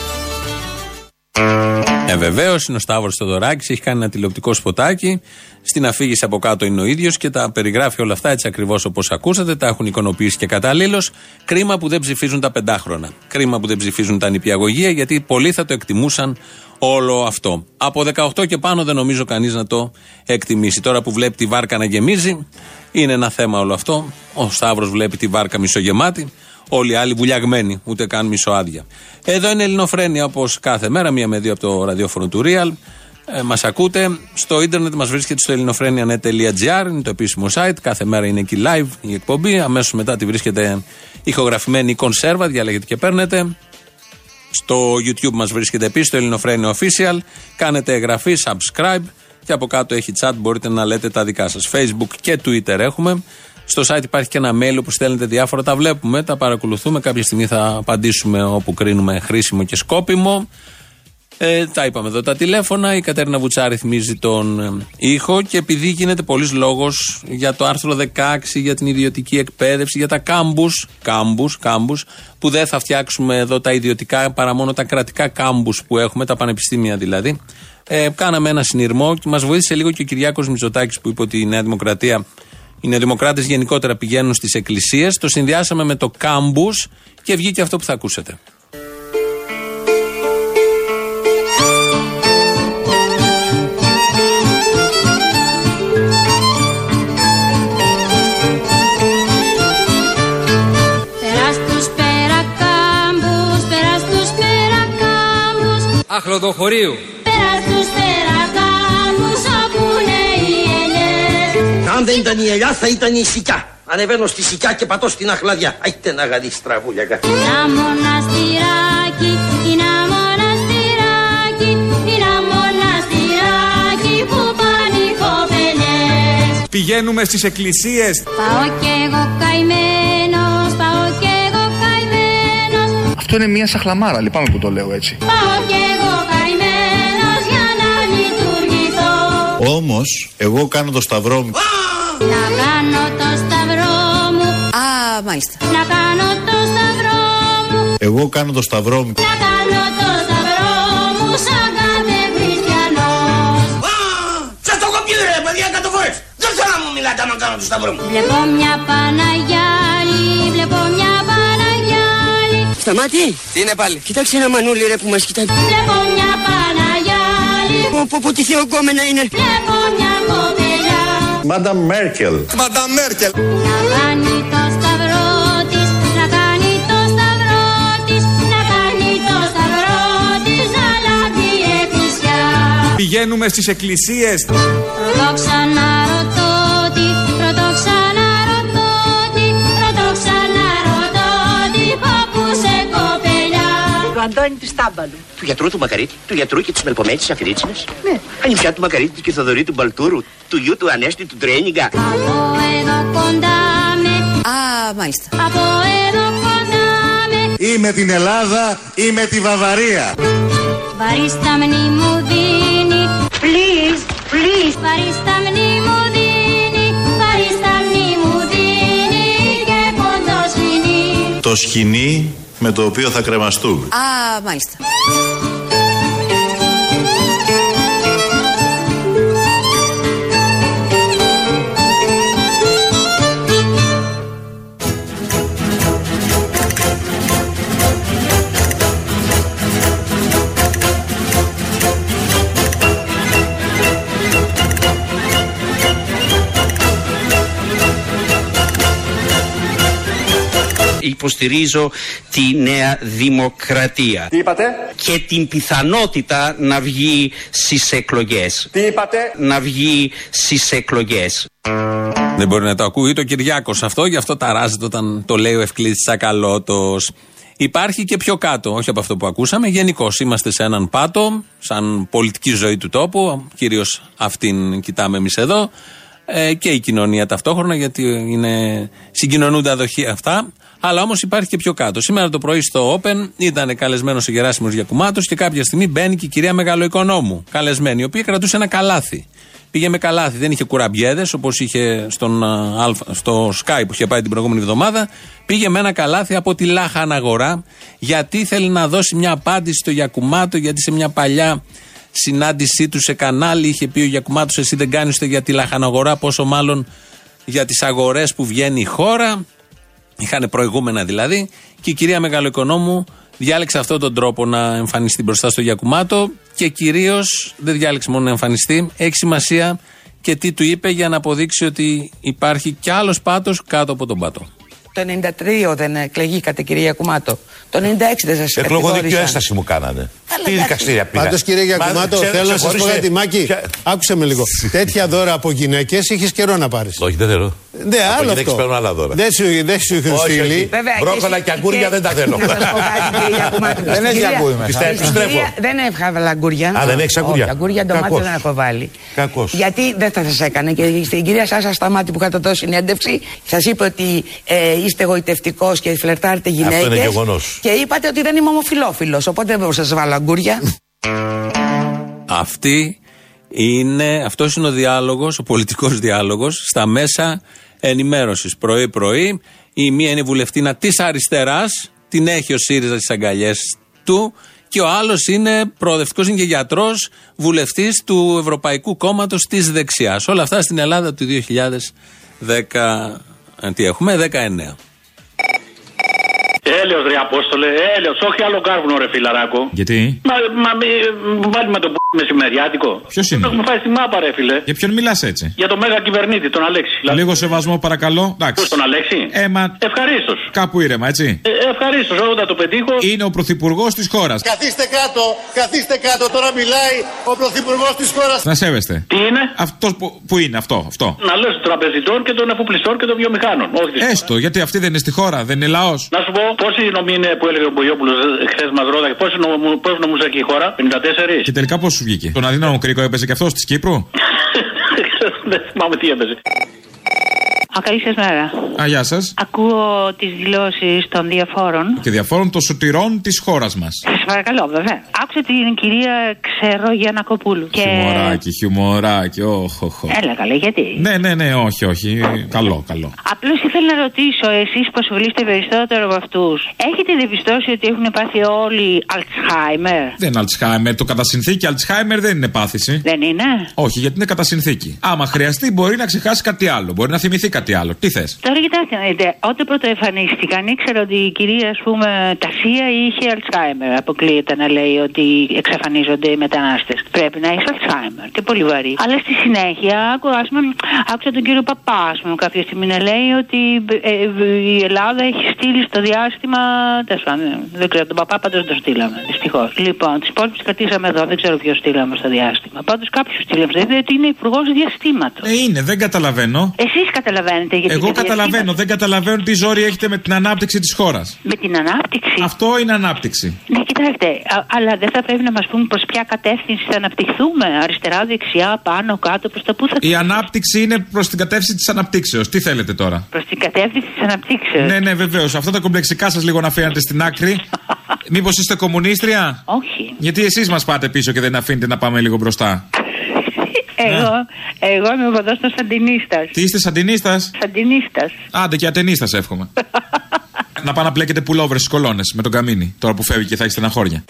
Ε, βεβαίως είναι ο Σταύρος Θεοδωράκης, έχει κάνει ένα τηλεοπτικό σποτάκι. Στην αφήγηση από κάτω είναι ο ίδιος και τα περιγράφει όλα αυτά έτσι ακριβώς όπως ακούσατε. Τα έχουν εικονοποιήσει και καταλήλως. Κρίμα που δεν ψηφίζουν τα πεντάχρονα. Κρίμα που δεν ψηφίζουν τα νηπιαγωγεία γιατί πολλοί θα το εκτιμούσαν όλο αυτό. Από 18 και πάνω δεν νομίζω κανείς να το εκτιμήσει. Τώρα που βλέπει τη βάρκα να γεμίζει, είναι ένα θέμα όλο αυτό. Ο Σταύρος βλέπει τη βάρκα μισογεμάτη. Όλοι οι άλλοι βουλιαγμένοι, ούτε καν μισοάδια. Εδώ είναι Ελληνοφρένια όπως κάθε μέρα, μία με δύο από το ραδιόφωνο του Real. Ε, μας ακούτε. Στο ίντερνετ μας βρίσκεται στο ελληνοφρένια.net.gr, είναι το επίσημο site. Κάθε μέρα είναι εκεί live η εκπομπή. Αμέσως μετά τη βρίσκεται ηχογραφημένη η κονσέρβα, διαλέγετε και παίρνετε. Στο YouTube μας βρίσκεται επίσης το Ελληνοφρένια Official. Κάνετε εγγραφή, subscribe και από κάτω έχει chat, μπορείτε να λέτε τα δικά σας. Facebook και Twitter έχουμε. Στο site υπάρχει και ένα mail που στέλνετε διάφορα. Τα βλέπουμε, τα παρακολουθούμε. Κάποια στιγμή θα απαντήσουμε όπου κρίνουμε χρήσιμο και σκόπιμο. Ε, τα είπαμε εδώ τα τηλέφωνα. Η Κατέρινα Βουτσά ρυθμίζει τον ε, ήχο και επειδή γίνεται πολλής λόγος για το άρθρο 16, για την ιδιωτική εκπαίδευση, για τα κάμπους, κάμπους, κάμπους, που δεν θα φτιάξουμε εδώ τα ιδιωτικά παρά μόνο τα κρατικά κάμπους που έχουμε, τα πανεπιστήμια δηλαδή. Ε, κάναμε ένα συνειρμό και μας βοήθησε λίγο και ο Κυριάκος Μητσοτάκης που είπε ότι η Νέα Δημοκρατία οι νεοδημοκράτε γενικότερα πηγαίνουν στις εκκλησίες. Το συνδυάσαμε με το κάμπους και βγήκε αυτό που θα ακούσετε. Αχλοδοχωρίου. Περάς τους περακάμπους όπου είναι οι ελιές Αν δεν ήταν η ελιά θα ήταν η σικιά. Ανεβαίνω στη σικιά και πατώ στην αχλαδιά. Αϊτε να γαδεί στραβούλια κάτι. Ένα μοναστηράκι, ένα μοναστηράκι Ένα μοναστηράκι που πάνε οι κοπελιές Πηγαίνουμε στις εκκλησίες. Πάω κι εγώ καημένος, πάω κι εγώ καημένος Αυτό είναι μια σαχλαμάρα, λυπάμαι που το λέω έτσι. Πάω κι Όμως, εγώ κάνω το σταυρό μου. Να κάνω το σταυρό μου Α, μάλιστα. Να κάνω το σταυρό μου Εγώ κάνω το σταυρό μου. Να κάνω το σταυρό μου σαν κάθε χριστιανός Σας το κομπιούτερ ρε παιδιά κάτω φορές. Δεν θέλω να μου μιλάτε άμα κάνω το σταυρό μου. Βλέπω μια Παναγιάλη, βλέπω μια Παναγιάλη Σταμάτη. Τι είναι πάλι; Κοιτάξτε ένα μανούλι ρε που μας κοιτάει. Βλέπω μια Παναγιάλη Πω πω πω τι θεοκόμενα είναι. Βλέπω μια κοπελιά Μάντα Μέρκελ. Μαντά Μέρκελ. Να κάνει το σταυρό της Να κάνει το σταυρό της Να κάνει το σταυρό της Να λάβει εκκλησιά Πηγαίνουμε στις εκκλησίες. Ρωτώ ξαναρωτώ τι Του Αντώνη του Στάμπαλου. Του γιατρού του Μακαρίτη, του γιατρού και της Μελπομέτης Αφιρίτσινας. Ναι. Ανιψιά του Μακαρίτη και Θοδωρή του Μπαλτούρου, του γιου του Ανέστη του Τρένιγκα. Από εδώ κοντά με Α, μάλιστα. Από εδώ κοντά με Ή με την Ελλάδα ή με τη Βαβαρία. Βαρίσταμνη μου δίνει Please, please Βαρίσταμνη μου δίνει Βαρίσταμνη μου δίνει Και ποντοσβηνή Το σκηνή με το οποίο θα κρεμαστούμε. Α, μάλιστα. Υποστηρίζω τη νέα δημοκρατία. Τι είπατε; Και την πιθανότητα να βγει στις εκλογές. Τι είπατε; Να βγει στις εκλογές. Δεν μπορεί να το ακούει το Κυριάκος αυτό, γι' αυτό ταράζεται όταν το λέει ο Ευκλήτη Τσακαλώτος. Υπάρχει και πιο κάτω, όχι από αυτό που ακούσαμε. Γενικώς είμαστε σε έναν πάτο, σαν πολιτική ζωή του τόπου. Κυρίως αυτήν κοιτάμε εμείς εδώ. Ε, και η κοινωνία ταυτόχρονα, γιατί είναι, συγκοινωνούνται αδοχεία αυτά. Αλλά όμως υπάρχει και πιο κάτω. Σήμερα το πρωί στο Open ήταν καλεσμένος ο Γεράσιμος Γιακουμάτος και κάποια στιγμή μπαίνει και η κυρία Μεγαλοοικονόμου. Καλεσμένη, η οποία κρατούσε ένα καλάθι. Πήγε με καλάθι, δεν είχε κουραμπιέδες όπως είχε στον, α, Αλφα- στο Sky που είχε πάει την προηγούμενη εβδομάδα. Πήγε με ένα καλάθι από τη Λάχαν Αγορά, γιατί θέλει να δώσει μια απάντηση στο Γιακουμάτο, γιατί σε μια παλιά συνάντησή του σε κανάλι είχε πει ο Γιακουμάτος: Εσύ δεν κάνεις ούτε για τη Λάχαν Αγορά, πόσο μάλλον για τις αγορές που βγαίνει η χώρα. Είχαν προηγούμενα δηλαδή. Και η κυρία Μεγαλοοικονόμου διάλεξε αυτόν τον τρόπο να εμφανιστεί μπροστά στο Γιακουμάτο και κυρίως δεν διάλεξε μόνο να εμφανιστεί. Έχει σημασία και τι του είπε για να αποδείξει ότι υπάρχει κι άλλος πάτος κάτω από τον πάτο. Το 93 δεν εκλεγήκατε, κυρία Κουμάτο. Το 96 δεν σας Εκλογοδίκιο έσταση μου κάνανε. Τι δικαστήρια πήγα. Πάντως, κύριε Γιακουμάτο, Μα, θέλω να σας πω ξεχωρίστε- κάτι, Μάκη. Ποια- Άκουσε με λίγο. Τέτοια δώρα από γυναίκες είχες καιρό να πάρεις. Όχι, δεν θέλω. Ναι, Από άλλο γυναίκες αυτό. παίρνουν άλλα δώρα. Δεν σου, δεν σου είχαν Όχι, στείλει. όχι. Μπρόκολα και αγκούρια δεν τα θέλω. Να σας πω κάτι, κυρία Κουμάτο. Δεν έχει Κυρία- αγκούρι μέσα. Στην Επιστρέφω. κυρία- Δεν έβγαλα αγκούρια. Α, δεν έχεις αγκούρια. Όχι, αγκούρια ντομάτες Κακός. δεν έχω βάλει. Κακός. Γιατί δεν θα σας έκανε. Και στην κυρία Σάσα Σταμάτη που είχατε δώσει συνέντευξη, σας είπε ότι ε, είστε εγωιτευτικός και φλερτάρετε γυναίκες. είναι γεγονός. Και είπατε ότι δεν είμαι ομοφυλόφιλος. Οπότε δεν μπορούσα να σας βάλω αγκούρια. Αυτή είναι, αυτός είναι ο διάλογος, ο πολιτικός διάλογος στα μέσα ενημέρωσης. Πρωί-πρωί η μία είναι η βουλευτήνα της αριστεράς, την έχει ο ΣΥΡΙΖΑ στις αγκαλιές του και ο άλλος είναι προοδευτικός, είναι και γιατρός, βουλευτής του Ευρωπαϊκού Κόμματος της δεξιάς. Όλα αυτά στην Ελλάδα του 2010, ε, τι έχουμε, 19. Έλεος ρε Απόστολε, έλεος, όχι άλλο κάρβουνο ρε φιλαράκο. Γιατί; Μα, μα μη, βάλει με τον π*** μεσημεριάτικο. Ποιος είναι; Το έχουμε φάει στη μάπα ρε φίλε. Για ποιον μιλάς έτσι; Για τον μέγα κυβερνήτη, τον Αλέξη. Λίγο σεβασμό παρακαλώ. Εντάξει. Ποιος, τον Αλέξη; Ε, μα Ευχαρίστως. κάπου ήρεμα, έτσι. Ε, ευχαρίστως, όταν το πετύχω. Είναι ο πρωθυπουργός της χώρας. Καθίστε κάτω, καθίστε κάτω. Τώρα μιλάει ο πρωθυπουργός της χώρας. Να σέβεστε. Τι είναι; Αυτό που, που είναι, αυτό. αυτό. Να λέω των τραπεζιτών και των εφοπλιστών και των βιομηχάνων. Όχι της Έστω, γιατί αυτή δεν είναι στη χώρα, δεν είναι λαός. Να σου πω πόσοι νομοί είναι που έλεγε ο Μπογιόπουλο χθες μας ρώταγε. Πόσοι νομού, πόσοι νομούς έχει η χώρα, 54. Και τελικά πώ σου βγήκε. Τον αδύναμο κρίκο έπαιζε και αυτός της Κύπρου; Δεν θυμάμαι τι έπαιζε. Α, καλή σας μέρα. Α, γεια σας. Ακούω τις δηλώσεις των διαφόρων. Και διαφόρων των σωτηρών της χώρας μας. Σας παρακαλώ, βέβαια. Άκουσα την κυρία Ξέρω Γιανακοπούλου. Και... Χιουμοράκι, χιουμοράκι, όχ, όχ. όχ. Έλα καλέ, γιατί; Ναι, ναι, ναι, όχι, όχι. Καλό, καλό. Απλώς ήθελα να ρωτήσω, εσείς που ασχολείστε περισσότερο με αυτούς, έχετε διαπιστώσει ότι έχουν πάθει όλοι Αλτσχάιμερ. Δεν είναι Αλτσχάιμερ. Το κατά συνθήκη Αλτσχάιμερ δεν είναι πάθηση. Δεν είναι; Όχι, γιατί είναι κατά συνθήκη. Άμα χρειαστεί, μπορεί να ξεχάσει κάτι άλλο. Μπορεί να θυμηθεί κάτι άλλο. Τι θες; Τώρα κοιτάξτε, να δείτε, όταν πρώτο εμφανίστηκαν, ήξερα ότι η κυρία, ας πούμε, Τασία είχε Αλτσχάιμερ. Αποκλείεται να λέει ότι εξαφανίζονται οι μετανάστες. Πρέπει να έχει Αλτσχάιμερ. Τι πολύ βαρύ. Αλλά στη συνέχεια, άκου- ας πούμε, άκουσα τον κύριο Παπά, ας πούμε, κάποια στιγμή να λέει ότι ε, ε, η Ελλάδα έχει στείλει στο διάστημα. τέλος πάντων, δεν ξέρω, τον Παπά πάντως τον στείλαμε. Δυστυχώς. Λοιπόν, τις υπόλοιπε κρατήσαμε εδώ, δεν ξέρω ποιος στείλαμε στο διάστημα. Πάντως κάποιος στείλαμε. Δηλαδή ότι είναι υπουργός διαστήματος. Ε, είναι, δεν καταλαβαίνω. Εσείς καταλαβαίνετε γιατί. Εγώ είναι καταλαβαίνω, δεν καταλαβαίνω τι ζόρι έχετε με την ανάπτυξη της χώρας. Με την ανάπτυξη; Αυτό είναι ανάπτυξη. Ναι, κοιτάξτε, α- αλλά δεν θα πρέπει να μας πούν προς ποια κατεύθυνση θα αναπτυχθούμε. Αριστερά, δεξιά, πάνω, κάτω, προς τα πού θα. Η ανάπτυξη είναι προς την κατεύθυνση της αναπτύξεως. Τι θέλετε τώρα; Προς την κατεύθυνση της αναπτύξεως. Ναι, ναι, βεβαίως. Αυτά τα κομπλεξικά σας λίγο να φέρετε στην άκρη. Μήπως είστε κομμουνίστρια; Όχι. Γιατί εσείς μας πάτε πίσω και δεν αφήνετε να πάμε λίγο μπροστά. Εγώ, εγώ είμαι οπαδό των Σαντινίστας. Τι είστε σαντινίστας; Σαντινίστας. Άντε και ατενίστας εύχομαι. να πάνε να πλέκετε πουλόβρες στις κολόνες με τον καμίνι. Τώρα που φεύγει και θα έχει στεναχώρια.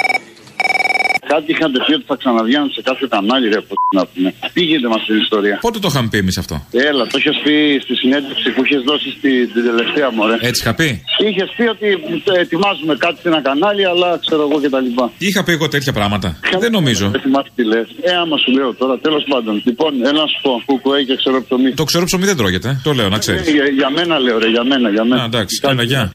Κάτι είχατε πει ότι θα ξαναβγαίνουν σε κάποιο κανάλι, ρε, που να πούμε. Τι γίνεται με αυτή την ιστορία. Πότε το είχαμε πει εμείς αυτό; Έλα, το είχες πει στη συνέντευξη που είχες δώσει στη, την τελευταία μου, ρε. Έτσι είχα πει; Είχες πει ότι ε, ετοιμάζουμε κάτι σε ένα κανάλι, αλλά ξέρω εγώ και τα λοιπά. Είχα πει εγώ τέτοια πράγματα. Δεν νομίζω. Δεν θυμάσαι τι λες. Ε, άμα σου λέω τώρα, τέλος πάντων. Λοιπόν, έλα να σου πω, κουκουέ και ξέρω ψωμί. Το ξέρω ψωμί δεν τρώγεται. Το λέω, να ξέρεις. Ε, για, για μένα λέω, ρε, για μένα, για μένα. Α, εντάξει, καλά, γεια.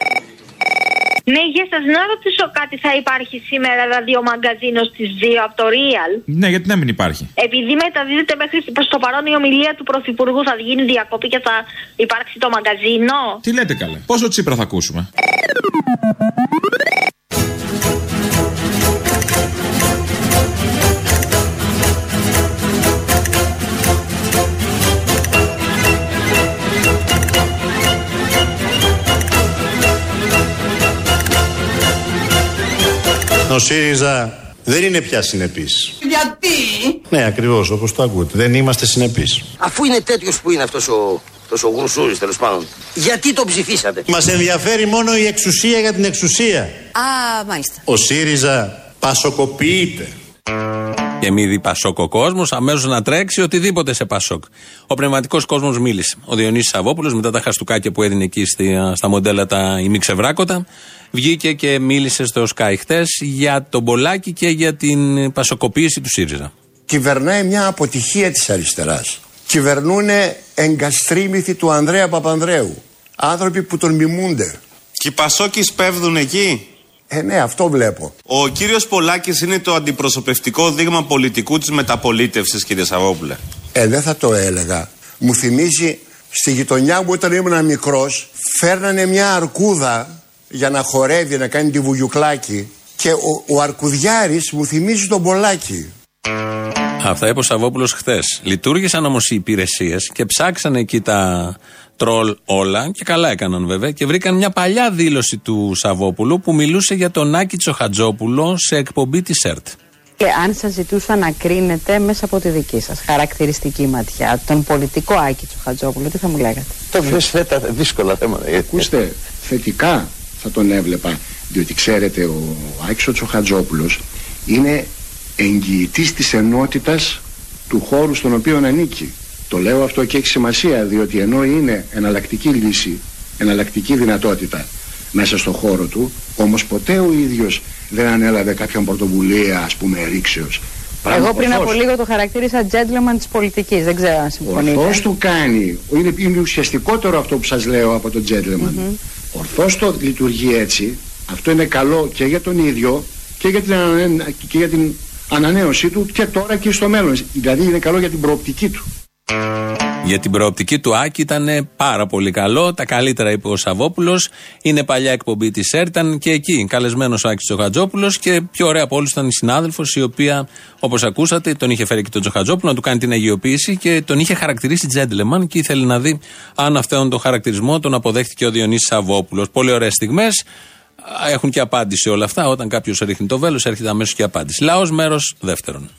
Ναι, γεια σας. Να ρωτήσω κάτι. Θα υπάρχει σήμερα ραδιομαγκαζίνο στις 2 από το Real; Ναι, γιατί να μην υπάρχει. Επειδή μεταδίδεται μέχρι προς το παρόν η ομιλία του Πρωθυπουργού, θα γίνει διακοπή και θα υπάρξει το μαγκαζίνο; Τι λέτε καλέ; Πόσο τσίπρα θα ακούσουμε; Ο ΣΥΡΙΖΑ δεν είναι πια συνεπής. Γιατί; Ναι, ακριβώς όπως το ακούτε. Δεν είμαστε συνεπείς. Αφού είναι τέτοιος που είναι αυτός ο, αυτός ο γρουσούρης τέλος πάντων. Γιατί τον ψηφίσατε; Μας ενδιαφέρει μόνο η εξουσία για την εξουσία. Α, μάλιστα. Ο ΣΥΡΙΖΑ πασοκοποιείται. Και μη δει Πασόκ ο κόσμος, αμέσως να τρέξει οτιδήποτε σε Πασόκ. Ο πνευματικός κόσμος μίλησε. Ο Διονύσης Σαββόπουλος, μετά τα χαστούκάκια που έδινε εκεί στη- στα μοντέλα τα ημιξεβράκοτα, βγήκε και μίλησε στο Sky χτες για τον Πολάκη και για την πασοκοποίηση του ΣΥΡΙΖΑ. κυβερνάει μια αποτυχία της αριστεράς. Κυβερνούν εγκαστρίμηθοι του Ανδρέα Παπανδρέου. Άνθρωποι που τον μιμούνται. Και οι Πασόκοι σπέβδουν εκεί; Ε, ναι, αυτό βλέπω. Ο κύριος Πολάκης είναι το αντιπροσωπευτικό δείγμα πολιτικού της μεταπολίτευσης, κύριε Σαββόπουλε. Ε, δεν θα το έλεγα. Μου θυμίζει στη γειτονιά μου όταν ήμουν μικρός φέρνανε μια αρκούδα για να χορεύει, να κάνει τη βουγιουκλάκι και ο, ο αρκουδιάρης μου θυμίζει τον Πολάκη. Αυτά είπε ο Σαββόπουλος χθες. Λειτουργήσαν όμως οι υπηρεσίες και ψάξαν εκεί τα τρόλ όλα και καλά έκαναν βέβαια και βρήκαν μια παλιά δήλωση του Σαββόπουλου που μιλούσε για τον Άκη Τσοχατζόπουλο σε εκπομπή της ΕΡΤ. Και αν σας ζητούσα να κρίνετε μέσα από τη δική σας χαρακτηριστική ματιά τον πολιτικό Άκη Τσοχατζόπουλο, τι θα μου λέγατε; Το θες δύσκολα θέματα. Ακούστε, θετικά θα τον έβλεπα, διότι ξέρετε ο Άκης ο Τσοχατζόπουλος είναι εγγυητής της ενότητας του χώρου στον οποίο ανήκει. Το λέω αυτό και έχει σημασία, διότι ενώ είναι εναλλακτική λύση, εναλλακτική δυνατότητα μέσα στο χώρο του, όμως ποτέ ο ίδιος δεν ανέλαβε κάποια πρωτοβουλία, ας πούμε, ρήξεως. Πράγμα Εγώ πριν ορθώς. από λίγο το χαρακτήρισα gentleman της πολιτικής, δεν ξέρω αν συμφωνείτε. Ορθώς το κάνει. Είναι, είναι ουσιαστικότερο αυτό που σας λέω από τον gentleman. Ορθώς το λειτουργεί έτσι. Αυτό είναι καλό και για τον ίδιο και για την, ανανέ- και για την ανανέωσή του και τώρα και στο μέλλον. Δηλαδή είναι καλό για την προοπτική του. Για την προοπτική του Άκη ήταν πάρα πολύ καλό. Τα καλύτερα είπε ο Σαββόπουλος. Είναι παλιά εκπομπή της ΕΡΤ. Ήταν και εκεί καλεσμένος ο Άκης Τσοχατζόπουλο και πιο ωραία από όλους ήταν η συνάδελφος η οποία, όπως ακούσατε, τον είχε φέρει και τον Τσοχατζόπουλο να του κάνει την αγιοποίηση και τον είχε χαρακτηρίσει gentleman και ήθελε να δει αν αυτόν τον χαρακτηρισμό τον αποδέχτηκε ο Διονύσης Σαββόπουλος. Πολύ ωραίες στιγμές. Έχουν και απάντηση όλα αυτά. Όταν κάποιος ρίχνει το βέλος, έρχεται αμέσως και απάντηση. Λαός μέρος δεύτερον.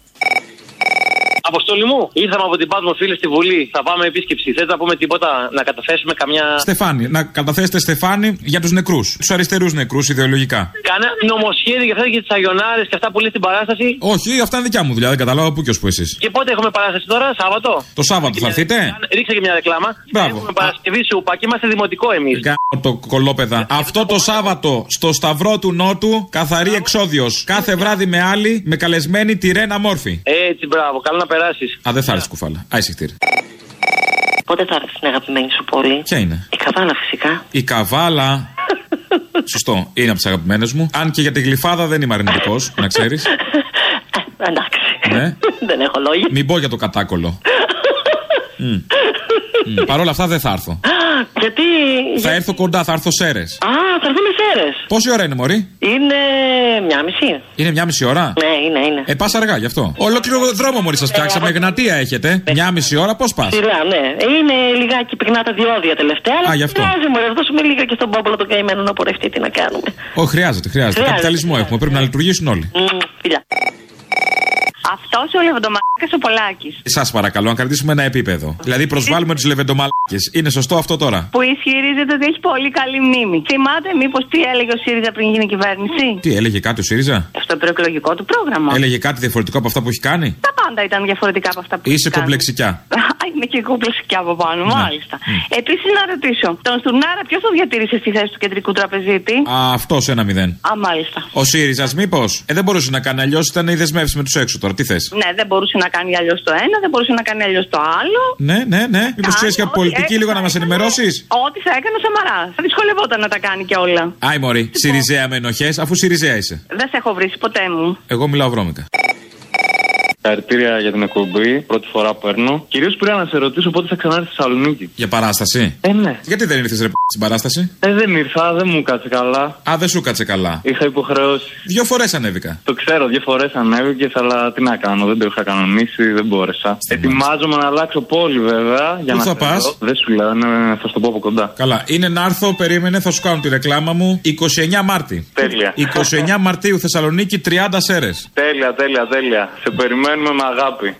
Αποστολή μου, ήρθαμε από την Πάτμο φίλε στη Βουλή. Θα πάμε επίσκεψη. Θέλετε να πούμε τίποτα, να καταθέσουμε καμιά. Στεφάνι, να καταθέσετε Στεφάνι για τους νεκρούς. Τους αριστερούς νεκρούς ιδεολογικά. Κανένα νομοσχέδιο για αυτά και τις Αγιονάρες και αυτά που λέει στην παράσταση; Όχι, αυτά είναι δικιά μου δουλειά. Δεν καταλάβα πού και ως που εσείς. Και πότε έχουμε παράσταση τώρα, Σάββατο; Το Σάββατο θα έρθετε. Ρίξε και μια ρεκλάμα. Μπράβο. Έχουμε Παρασκευή σούπα και είμαστε δημοτικό εμείς. Γάμο το κολόπεδα. Αυτό το Σάββατο στο Σταυρό του Νότου, καθαρή εξόδιος. Κάθε βράδυ με άλλη, με καλεσμένη τη Ρένα Μόρφη. Έτσι, μπράβο, καλό να περάσεις. Α, δεν θα έρθει κουφάλα. Α, εισιτήρι. Πότε θα έρθει στην αγαπημένη σου πόλη; Ποια είναι; Η Καβάλα φυσικά. Η Καβάλα. Σωστό, είναι από τις αγαπημένες μου. Αν και για τη γλυφάδα δεν είμαι αρνητικός, να ξέρεις. Εντάξει. Ναι. Δεν έχω λόγια. Μην πω για το κατάκολο. Μμ. Μμ. Παρ' όλα αυτά δεν θα έρθω. Γιατί. Θα έρθω κοντά, θα έρθω σέρες. Α, θα έρθουμε σέρε. Πόση ώρα είναι, Μωρή? Είναι μια μισή. Είναι μια μισή ώρα. Ναι, είναι, είναι. Ε, πα αργά γι' αυτό. Ολόκληρο δρόμο μόλι σα φτιάξαμε. Εγνατία έχετε. Μια μισή ώρα, πώ πα. Σειρά, ναι. Είναι λιγάκι πυκνά τα διόδια τελευταία. Αλλά Α, γι' αυτό. πειράζει, μωρέ, να δώσουμε λίγα και στον Πόπολο τον καημένο να πορευτεί τι να κάνουμε. Όχι, χρειάζεται, χρειάζεται. Χρειάζεται, Καπιταλισμό έχουμε. Πρέπει να λειτουργήσουν όλοι. Μμ, φιλιά. Αυτός ο λεβεντομαλάκας ο Πολάκης. Σας παρακαλώ, να κρατήσουμε ένα επίπεδο. Δηλαδή, προσβάλλουμε τους λεβεντομαλάκες. Είναι σωστό αυτό τώρα; Που ισχυρίζεται ότι έχει πολύ καλή μνήμη. Θυμάται μήπως τι έλεγε ο ΣΥΡΙΖΑ πριν γίνει κυβέρνηση; Τι έλεγε κάτι ο ΣΥΡΙΖΑ; Στο προεκλογικό του πρόγραμμα. Έλεγε κάτι διαφορετικό από αυτά που έχει κάνει; Τα πάντα ήταν διαφορετικά από αυτά που Είσαι έχει κάνει. κομπλεξικιά. Α, Είμαι και κομπλεξικιά από πάνω, Ναι. μάλιστα. Επίσης να ρωτήσω, τον Στουρνάρα ποιος το διατήρησε στη θέση του κεντρικού τραπεζίτη; Α, αυτός ένα μηδέν. Α, μάλιστα. Ο ΣΥΡΙΖΑ, μήπως; Ε, δεν μπορούσε να κάνει αλλιώς, ήταν η δεσμεύση με τους έξω τώρα. Τι θες; Ναι, δεν μπορούσε να κάνει αλλιώς το ένα, δεν μπορούσε να κάνει αλλιώς το άλλο. Ναι, ναι, ναι. Μήπως ξέρεις για πολιτική λίγο να μας ενημερώσεις; Ό,τι θα έκανε ο Σαμαρά. Θα δυσκολευόταν να τα κάνει και όλα. Άι, Μωρή, Σιριζέα με ενοχές, αφού Σιριζέα είσαι. Δεν σε έχω βρει ποτέ μου. Εγώ μιλάω βρώμικα. Συγχαρητήρια για την εκπομπή. Πρώτη φορά παίρνω. Κυρίως πήρα να σε ρωτήσω πότε θα ξανάρθει στη Θεσσαλονίκη. Για παράσταση; Ε, ναι. Γιατί δεν ήρθες ρε π, στην παράσταση; Ε, δεν ήρθα, δεν μου κάτσε καλά. Α, δεν σου κάτσε καλά. Είχα υποχρεώσει. Δύο φορές ανέβηκα. Το ξέρω, δύο φορές ανέβηκε, αλλά τι να κάνω, δεν το είχα κανονίσει, δεν μπόρεσα. Ετοιμάζομαι να αλλάξω πόλη βέβαια. Για Πού να θα σε πας; δω. Δεν σου λέω, ναι, θα στο πω από κοντά. Καλά, είναι να έρθω, περίμενε, θα σου κάνω τη ρεκλάμα μου 29 Μάρτη. Τέλεια. 29 Μαρτίου Θεσσαλονίκη 30 σέρες. τέλεια, τέλεια, τέλεια. Σε περιμένουμε με αγάπη.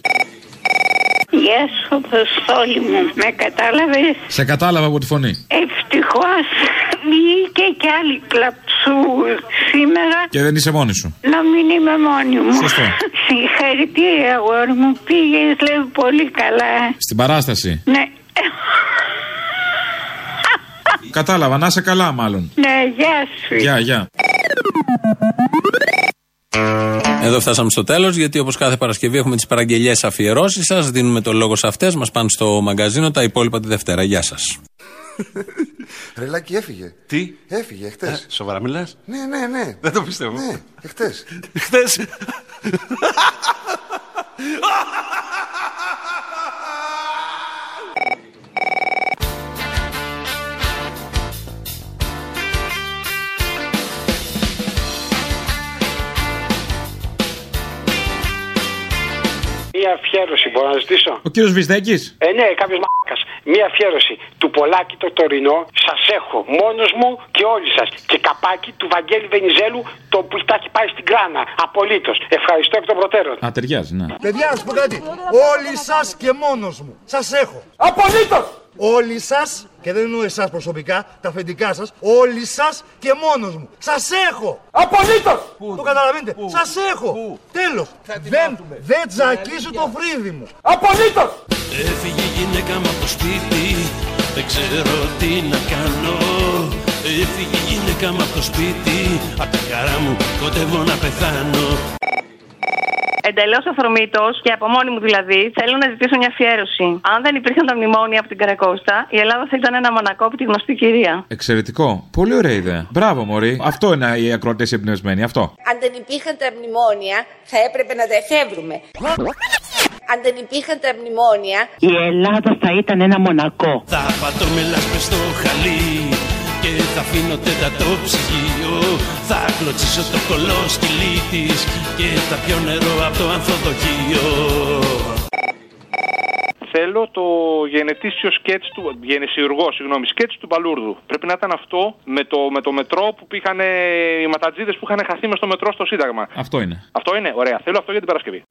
Γεια σου, Αποστόλη μου. Με κατάλαβες; Σε κατάλαβα από τη φωνή. Ευτυχώς βγήκε κι άλλη κλαψού σήμερα. Και δεν είσαι μόνη σου. Να μην είμαι μόνη μου. Σωστό. Συγχαρητήρια, αγόρι μου. Πήγε, λέει, πολύ καλά. Στην παράσταση. Ναι. Κατάλαβα, να είσαι καλά μάλλον. Ναι, γεια σου. Γεια, γεια. Εδώ φτάσαμε στο τέλος, γιατί όπως κάθε Παρασκευή έχουμε τις παραγγελίε αφιερώσεις σας. Δίνουμε το λόγο σε αυτές, μας πάνε στο μαγκαζίνο. Τα υπόλοιπα τη Δευτέρα. Γεια σας. Ρελάκι έφυγε. Τι; Έφυγε χτες. Ε, σοβαρά μιλάς; Ναι, ναι, ναι. Δεν το πιστεύω. Ναι, χτες. Χθε. Μία αφιέρωση μπορώ να ζητήσω; Ο κύριος Βυσδέκης; Ε, ναι, κάποιος μάκα. Μία αφιέρωση του Πολάκη το τωρινό. Σας έχω μόνος μου και όλοι σας. Και καπάκι του Βαγγέλη Βενιζέλου το που τα έχει πάει στην κράνα. Απολύτως. Ευχαριστώ εκ των προτέρων. Α, ταιριάζει, ναι. Παιδιά, να σου πω κάτι. Όλοι σας και μόνος μου. Σας έχω. Απολύτως! Όλοι σας, και δεν εννοώ εσάς προσωπικά, τα αφεντικά σας, όλοι σας και μόνος μου. Σας έχω! Απολύτως! Το καταλαβαίνετε. Σας έχω! Τέλος. Δεν, δεν τζακίζω το φρύδι μου. Απολύτως! Έφυγε η γυναίκα μου από το σπίτι Δεν ξέρω τι να κάνω Έφυγε η γυναίκα μου από το σπίτι Απ' τη χαρά μου κοντεύω να πεθάνω Εντελώς αφορμήτω και από μόνη μου δηλαδή, θέλω να ζητήσω μια αφιέρωση. Αν δεν υπήρχαν τα μνημόνια από την Καρακώστα, η Ελλάδα θα ήταν ένα μονακό από τη γνωστή κυρία. Εξαιρετικό. Πολύ ωραία ιδέα. Μπράβο, Μωρή. Αυτό είναι οι ακροατές εμπνευσμένοι. Αυτό. Αν δεν υπήρχαν τα μνημόνια, θα έπρεπε να τα εφεύρουμε. Αν δεν υπήρχαν τα μνημόνια, Η Ελλάδα θα ήταν ένα μονακό. Θα πατώ με λάσπες στο χαλί Και θα αφήνω τέταρτο ψυγείο Θα κλωτσίσω το κολόσκυλί της Και θα πιω νερό από το ανθοδοχείο Θέλω το γενετήσιο σκέτς του, γενεσιουργό, συγγνώμη, σκέτς του Μπαλούρδου. Πρέπει να ήταν αυτό με το, με το μετρό που είχαν οι ματατζίδες που είχαν χαθεί μες στο μετρό στο Σύνταγμα. Αυτό είναι. Αυτό είναι, ωραία. Θέλω αυτό για την Παρασκευή.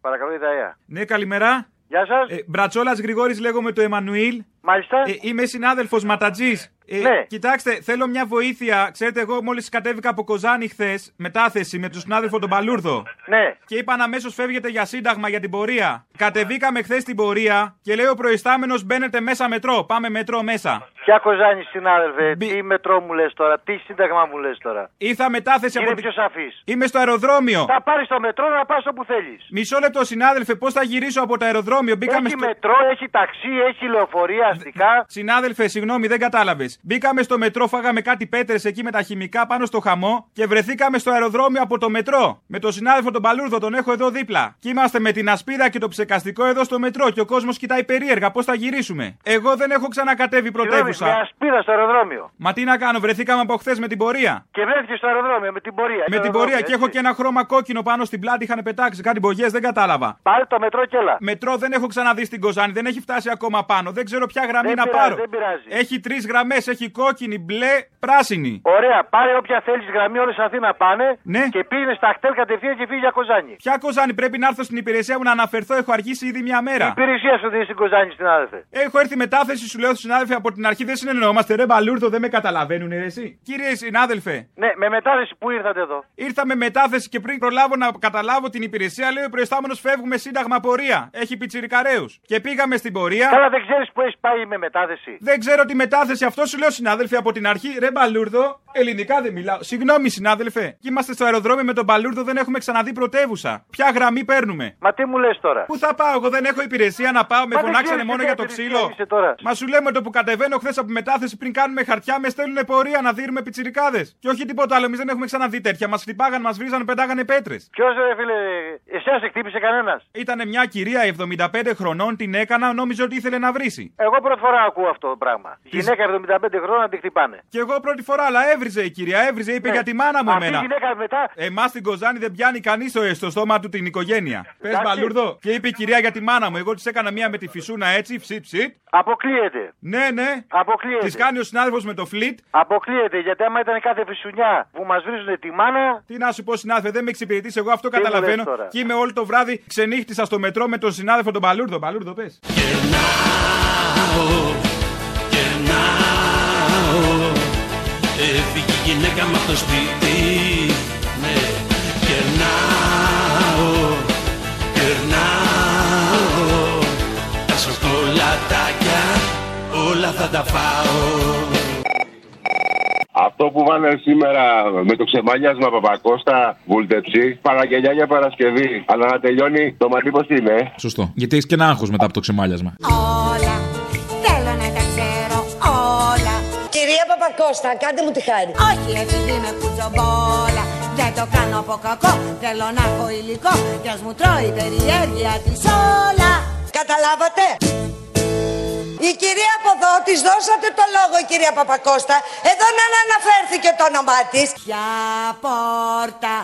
Παρακαλώ, Ιδαία. Ναι, καλημέρα. Γεια σας. Ε, Μπρατσόλας Γρηγόρης, λέγομαι το Εμμανουήλ. Μάλιστα. Ε, είμαι συνάδελφος Ματατζής. Ε, Ναι. Κοιτάξτε, θέλω μια βοήθεια. Ξέρετε, εγώ μόλις κατέβηκα από Κοζάνη χθες, μετάθεση με τον συνάδελφο τον Παλούρδο. Ναι. Και είπαν αμέσως φεύγετε για σύνταγμα για την πορεία. Κατεβήκαμε χθες την πορεία και λέει ο προϊστάμενος μπαίνετε μέσα μετρό. Πάμε μετρό μέσα. Ποια κοζάνη, συνάδελφε, τι μετρό μου λες τώρα, τι σύνταγμα μου λες τώρα; Ήρθα μετάθεση Είναι από την. πιο σαφής. Είμαι στο αεροδρόμιο. Θα πάρεις το μετρό να πας όπου θέλεις. Μισό λεπτό, συνάδελφε, πώς θα γυρίσω από το αεροδρόμιο; Μπήκαμε Έχει στο. μετρό, έχει ταξί, έχει λεωφορεία αστικά. Συνάδελφε, συγγνώμη, δεν κατάλαβες. Μπήκαμε στο μετρό, φάγαμε κάτι πέτρες εκεί με τα χημικά πάνω στο χαμό και βρεθήκαμε στο αεροδρόμιο από το μετρό. Με τον συνάδελφο τον Παλούρδο, τον έχω εδώ δίπλα. Και είμαστε με την ασπίδα και το ψεκαστικό εδώ στο μετρό και ο κόσμος κοιτάει περίεργα πώς θα γυρίσουμε. Εγώ δεν έχω ξανακατέβει Συγγνώμη, πρωτεύουσα. Με ασπίδα στο αεροδρόμιο. Μα τι να κάνω, βρεθήκαμε από χθες με την πορεία. Και βρέθηκε στο αεροδρόμιο με την πορεία. Με την πορεία και έχω και ένα χρώμα κόκκινο πάνω στην πλάτη, είχαν πετάξει κάτι μπογιές, δεν κατάλαβα. Πάρε το μετρό και έλα. Μετρό δεν έχω ξαναδεί στην Κοζάνη, δεν έχει φτάσει ακόμα πάνω. Δεν ξέρω ποια γραμμή Δεν να πειράζει, πάρω. δεν πειράζει. Έχει τρεις γραμμές, έχει κόκκινη, μπλε, πράσινη. Ωραία, πάρε όποια θέλεις γραμμή, όλες Αθήνα πάνε. Ναι. Και πήγαινε στα χτέλ κατευθείαν και φύγει για Κοζάνη. Ποια Κοζάνη, πρέπει να έρθω στην υπηρεσία μου να αναφερθώ, έχω αργήσει ήδη μια Η μέρα. υπηρεσία σου δεν είναι στην Κοζάνη, συνάδελφε. Έχω έρθει μετάθεση, σου λέω στου συνάδελφοι από την αρχή δεν συνεννοούμαστε. Ρε μπαλούρδο, δεν με καταλαβαίνουν, ρε εσύ. Κύριε συνάδελφε, Ναι, με μετάθεση που ήρθατε εδώ; ήρθα με μετάθεση και πριν προλάβω να καταλάβω την υπηρεσία, λέει ο προϊστάμενος φεύγουμε σύνταγμα πορεία. Έχει πιτσιρικαρέους. Και πήγαμε στην πορεία. Καλά, δεν ξέρεις που έχεις πάει πάει με μετάθεση; Δεν ξέρω τη μετάθεση, αυτό σου λέω συνάδελφε από την αρχή. Ρε Μπαλούρδο, ελληνικά δεν μιλάω. Συγγνώμη συνάδελφε. Και είμαστε στο αεροδρόμιο με τον Μπαλούρδο, δεν έχουμε ξαναδεί πρωτεύουσα. Ποια γραμμή παίρνουμε; Μα τι μου λες τώρα; Πού θα πάω, εγώ δεν έχω υπηρεσία να πάω, με Μα δεν φωνάξανε ξέρεις μόνο τι για το υπηρεσία ξύλο. είσαι τώρα. Μα σου λέμε το που κατεβαίνω χθες από μετάθεση πριν κάνουμε χαρτιά, με στέλνουν πορεία να δίνουμε πιτσιρικάδες. Και όχι τίποτα άλλο, εμείς δεν έχουμε ξαναδεί τέτοια. Μας χτυπάγαν, μας βρίζαν, πετάγανε πέτρες. Ποιος ρε φίλε, εσένα σε χτύπησε κανένας; Ήταν μια κυρία 75 χρονών, την έκανα, νόμιζε ότι ήθελε να βρίσει. Εγώ πρώτη φορά ακούω αυτό το πράγμα. Της- Γυναίκα 75 χρόνια να τη χτυπάνε. Και εγώ πρώτη φορά, αλλά έβριζε η κυρία, έβριζε, είπε για τη μάνα μου Αυτή η εμένα. γυναίκα μετά. Εμάς στην Κοζάνη δεν πιάνει κανείς στο, στο στόμα του την οικογένεια. Πες Εντάξει. μπαλούρδο. Και είπε η κυρία για τη μάνα μου. Εγώ της έκανα μία με τη φυσούνα έτσι, ψιτ ψιτ. Αποκλείεται. Ναι, ναι. Αποκλείεται. Της κάνει ο συνάδελφος με το φλιτ. Αποκλείεται γιατί άμα ήταν κάθε φυσουνιά που μας βρίζουν τη μάνα. Τι να σου πω, συνάδελφε, δεν με εξυπηρετείς. Εγώ αυτό Τι μου καταλαβαίνω. λες τώρα; Και είμαι όλο το βράδυ ξενύχτησα στο μετρό με τον συνάδελφο τον Μπαλούρδο. Μπαλούρδο, πες. Έφυγε η γυναίκα μου από το σπίτι Ναι Κερνάω Κερνάω Τα σοκολατάκια Όλα θα τα φάω Αυτό που βάλε σήμερα με το ξεμάλιασμα Παπακώστα βούλτεψη, παραγγελιά για Παρασκευή. Αλλά να τελειώνει το μαλλί πώς είναι. Σωστό. Γιατί έχεις και ένα άγχος μετά από το ξεμάλιασμα. Κυρία Παπακώστα, κάντε μου τη χάρη. Όχι επειδή είμαι κουτσομπόλα, δεν το κάνω από κακό. Θέλω να έχω υλικό κι ας μου τρώει η περιέργεια της όλα. Καταλάβατε; Η κυρία από εδώ τη δώσατε το λόγο, η κυρία Παπακώστα. Εδώ να αναφέρθηκε το όνομά της. Ποια πόρτα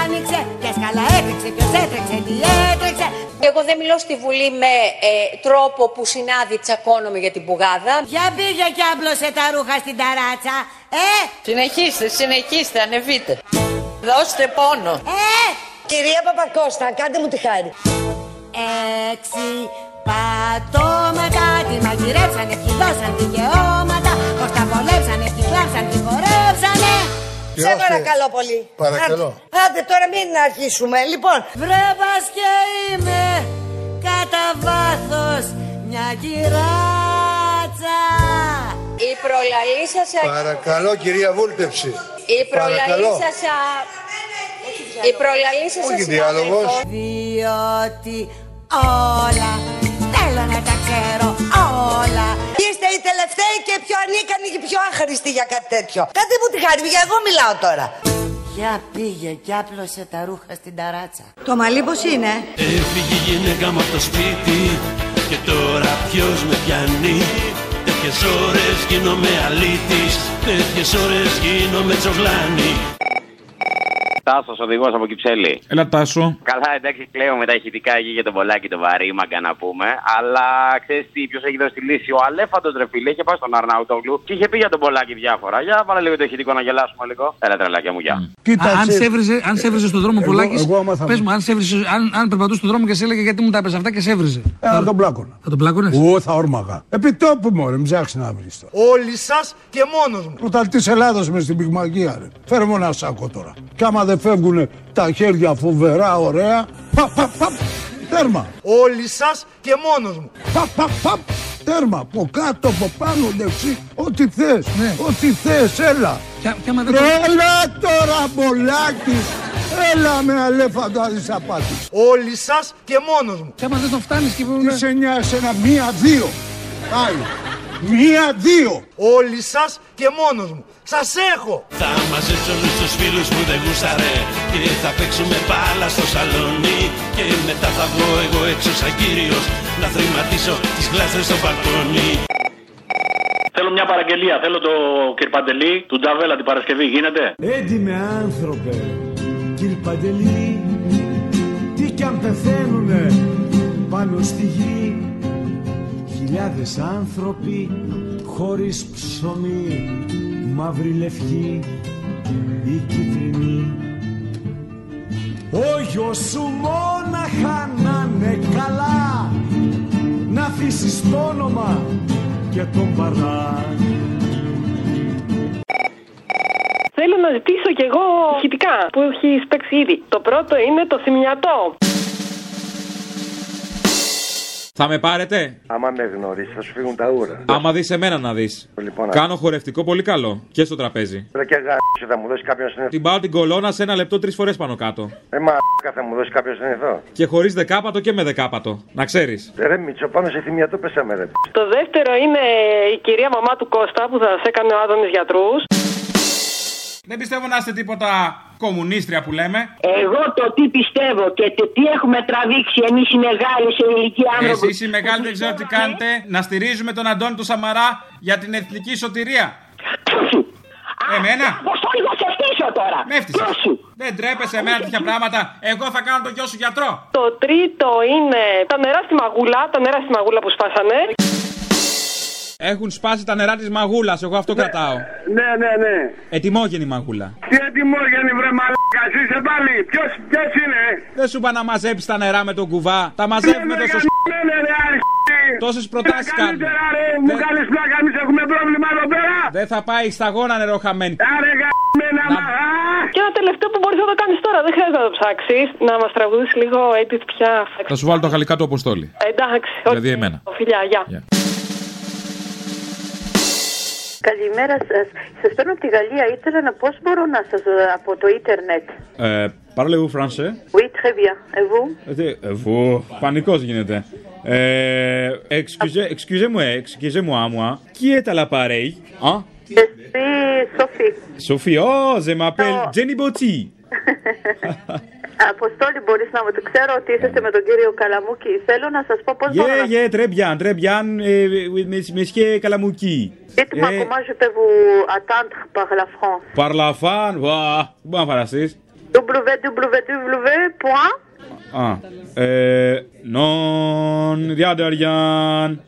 άνοιξε, ποια σκαλά έτρεξε, ποιος έτρεξε, τι έτρεξε. Εγώ δεν μιλώ στη Βουλή με ε, τρόπο που συνάδει τσακώνομαι για την πουγάδα. Ποια πήγε και άπλωσε τα ρούχα στην ταράτσα, ε! Συνεχίστε, συνεχίστε, ανεβείτε. Δώστε πόνο. Ε! Κυρία Παπακώστα, κάντε μου τη χάρη. Έξι πατώματα Τη μαγειρέψανε, τη δώσαν δικαιώματα Πως τα βολέψανε, τη κλάψαν, τη χορέψανε Σε παρακαλώ πολύ. Παρακαλώ. Άντε, άντε, τώρα μην αρχίσουμε. Λοιπόν, Βρε πας και είμαι κατά βάθος μια κυράτσα Η προλαλή σας... Παρακαλώ κυρία Βούλτεψη. Η προλαλή Παρακαλώ. σας... α- Η προλαλή σας... Όχι συνάδελφο, διάλογος. Διότι όλα θέλω να τα ξέρω όλα είστε οι τελευταίοι και πιο ανίκανοι και πιο άχρηστοι για κάτι τέτοιο. Κάντε μου τη χάρη, για εγώ μιλάω τώρα. Ποια πήγε και άπλωσε τα ρούχα στην ταράτσα Το μαλλί πως είναι; Έφυγε η γυναίκα μου από το σπίτι Και τώρα ποιος με πιάνει Τέτοιες ώρες γίνομαι αλήτης Τέτοιες ώρες γίνομαι τσογλάνη Τάσος, οδηγός από Κυψέλη. Έλα, Τάσο. Καλά, εντάξει, κλαίω με τα ηχητικά εκεί για τον Πολάκη το βαρύ, μαγκα να πούμε. Αλλά ξέρεις τι, ποιος έχει δώσει τη λύση. Ο Αλέφαντος ρε φίλε, είχε πάει στον Αρναούτογλου και είχε πει για τον Πολάκη διάφορα. Για βάλε λίγο το ηχητικό να γελάσουμε λίγο. Έλα τρελάκια μου, γεια. Α, αν σε έβριζε, αν σε έβριζε στον δρόμο Πολάκης, εγώ άμα θα πες μου, αν, σε έβριζε, αν, αν περπατούσε στον δρόμο και σε έλεγε γιατί μου τα έπαιζε αυτά και σε έβριζε. Ε, θα τον πλάκωνα. Θα τον πλάκωνες; Ω, θα όρμαγα. Επί τόπου μου, ρε, μην ψάξεις να βρεις τώρα. Όλοι σας και μόνος μου. Πρωταλτή Ελλάδος μες στην πυγμαγία, ρε. Φέρε μου ένα σάκο τώρα. Κι άμα δεν φεύγουν τα χέρια φοβερά, ωραία. Παπ, παπ, παπ. Τέρμα. Όλοι σας και μόνος μου. Παπ, παπ, παπ. Τέρμα. Από κάτω, από πάνω, δεξί. Ό,τι θες. Ό,τι θες, έλα. Και, άμα δεν Ρε, Έλα τώρα, μπολάκι. Έλα με αλέφαντο αδυσαπάτη. Όλοι σας και μόνος μου. Και άμα δεν το φτάνεις και Τι σε νοιάζει ένα μία-δύο. Πάει. Μία-δύο. Όλοι σας και μόνος μου. Σας έχω. Θα μαζέψω όλους τους φίλους που δεν γούσταρε Και θα παίξουμε μπάλα στο σαλόνι Και μετά θα βγω εγώ έξω σαν κύριος Να θρηματίσω τις γλάστρες στο μπαλκόνι Θέλω μια παραγγελία. Θέλω το κυρπαντελή του Τζαβέλα την Παρασκευή. Γίνεται; Έντιμε άνθρωπε, κύριε Παντελή, τι κι αν πεθαίνουνε πάνω στη γη Χιλιάδες άνθρωποι χωρίς ψωμί, μαύρη λευκή ή κίτρινη Ο γιος σου μόναχα να είναι καλά να αφήσεις το όνομα και τον παρά Θέλω να ζητήσω κι εγώ ηχητικά που έχεις παίξει ήδη. Το πρώτο είναι το θυμιατό. Θα με πάρετε; Άμα με γνωρίσεις, θα σου φύγουν τα ούρα. Άμα δεις εμένα να δεις. Λοιπόν, Κάνω χορευτικό πολύ καλό. Και στο τραπέζι. Ρε και γάμισε, θα μου δώσεις κάποιον συνήθω. Την πάω την κολόνα σε ένα λεπτό τρεις φορές πάνω κάτω. Ε, μα θα μου δώσεις κάποιον συνήθω. Και χωρίς δεκάπατο και με δεκάπατο. Να ξέρεις. Ρε Μίτσο, πάνω σε θυμία το πέσαμε, ρε. Το δεύτερο είναι η κυρία μαμά του Κώστα που θα σε έκανε ο Άδωνης γιατρούς. Δεν πιστεύω να είστε τίποτα κομμουνίστρια που λέμε. Εγώ το τι πιστεύω και το τι έχουμε τραβήξει εμείς οι μεγάλοι σε ηλικία άνθρωποι. Εσεί οι μεγάλοι δεν ξέρω τι κάνετε. Να στηρίζουμε τον Αντώνη του Σαμαρά για την εθνική σωτηρία. Εμένα. Αποστόλη, θα σε φτύσω τώρα. Με έφτιαξε. Δεν τρέπεσαι εμένα τέτοια πράγματα. Εγώ θα κάνω τον γιο σου γιατρό. Το τρίτο είναι τα νερά στη μαγούλα, τα νερά στη μαγούλα που σπάσανε. Έχουν σπάσει τα νερά της μαγούλας, εγώ αυτό κρατάω. Ναι, ναι, ναι. Ετοιμόγενη μαγούλα. Τι ετοιμόγενη, βρε μαλάκα, είσαι πάλι. Ποιος, ποιος είναι. Δεν σου είπα να μαζέψεις τα νερά με τον κουβά. Τα μαζεύουμε Ναι, τόσο. ναι, ναι, ρε, αρχή. Τόσες προτάσεις κάνουμε. Καλύτερα, ρε, μου κάνεις πλάκα, εμείς έχουμε πρόβλημα εδώ πέρα. Δεν θα πάει σταγόνα νερό χαμένη. Άρε, γαμμένα, μα. Και ένα τελευταίο που μπορείς να το κάνεις τώρα, δεν χρειάζεται να το ψάξεις. Να μας τραγουδήσεις λίγο Edith πια. Θα σου βάλω το γαλλικά του Αποστόλη. Εντάξει, Δηλαδή εμένα. Φιλιά, γεια. Καλημέρα σα. Σα παίρνω από τη Γαλλία. Ήθελα να πώ μπορώ να σα από το ίντερνετ. Ε, Parlez-vous français? Oui, très bien. Et vous? Ε, Vous, πανικός γίνεται. Ε, excusez, excusez-moi, excusez-moi, moi. Qui est à l'appareil? Hein? Je suis Sophie. Sophie, oh, je m'appelle Jenny Botti. Αποστόλη, μπορείς να μου το ξέρω ότι είσαι με τον κύριο Καλαμούκη. Θέλω να σας πω πώς yeah, μπορώ. Γεια, γεια, τρεμπιάν, τρεμπιάν, ε, μεσχέ Καλαμούκη. Είτε μα κομμάζε πε βου attendre par la France. Par la France, βα, wow. μπορεί να φανταστείς. www.www. Α, ε, νον, διάνταριάν,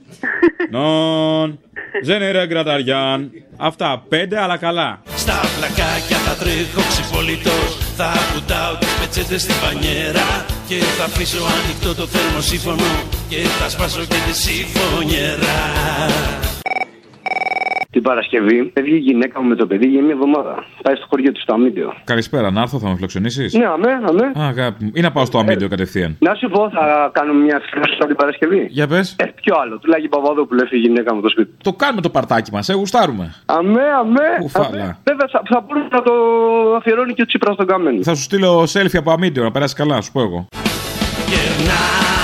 νον, δεν είναι γκραταριάν. Αυτά, πέντε, αλλά καλά. Στα πλακάκια θα τρέχω θα κουτάω τις πετσέτες στην πανιέρα Και θα αφήσω ανοιχτό το θερμοσύφωνο Και θα σπάσω και τη συμφωνιέρα Την Παρασκευή φεύγει η γυναίκα μου με το παιδί για μια εβδομάδα. Πάει στο χωριό του στο Αμίντιο. Καλησπέρα, να έρθω, θα με φιλοξενήσεις; Ναι, αμέ, αμέ. Α, αγάπη μου. Ή να πάω στο αμύντιο κατευθείαν. Να σου πω, θα κάνουμε μια αφιέρωση από την Παρασκευή. Για πες. Ε, ποιο άλλο. Τουλάχιστον Παπαδόπουλο έφυγε η γυναίκα μου το σπίτι. Το κάνουμε το παρτάκι μας, ε, γουστάρουμε. Αμέ, αμέ. Κουφάλα. αμέ. Βέβαια, θα, θα μπορούσε να το αφιερώνει και ο Τσίπρας στον καμένο. Θα σου στείλω selfie από αμύντιο να περάσει καλά, σου πω εγώ. Γερνάω,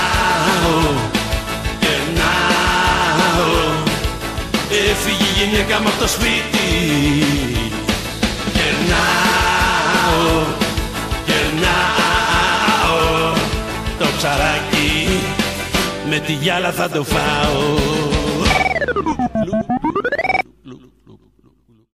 γυναίκα μου από το σπίτι. Γερνάω, γερνάω. Το ψαράκι με τη γυάλα θα το φάω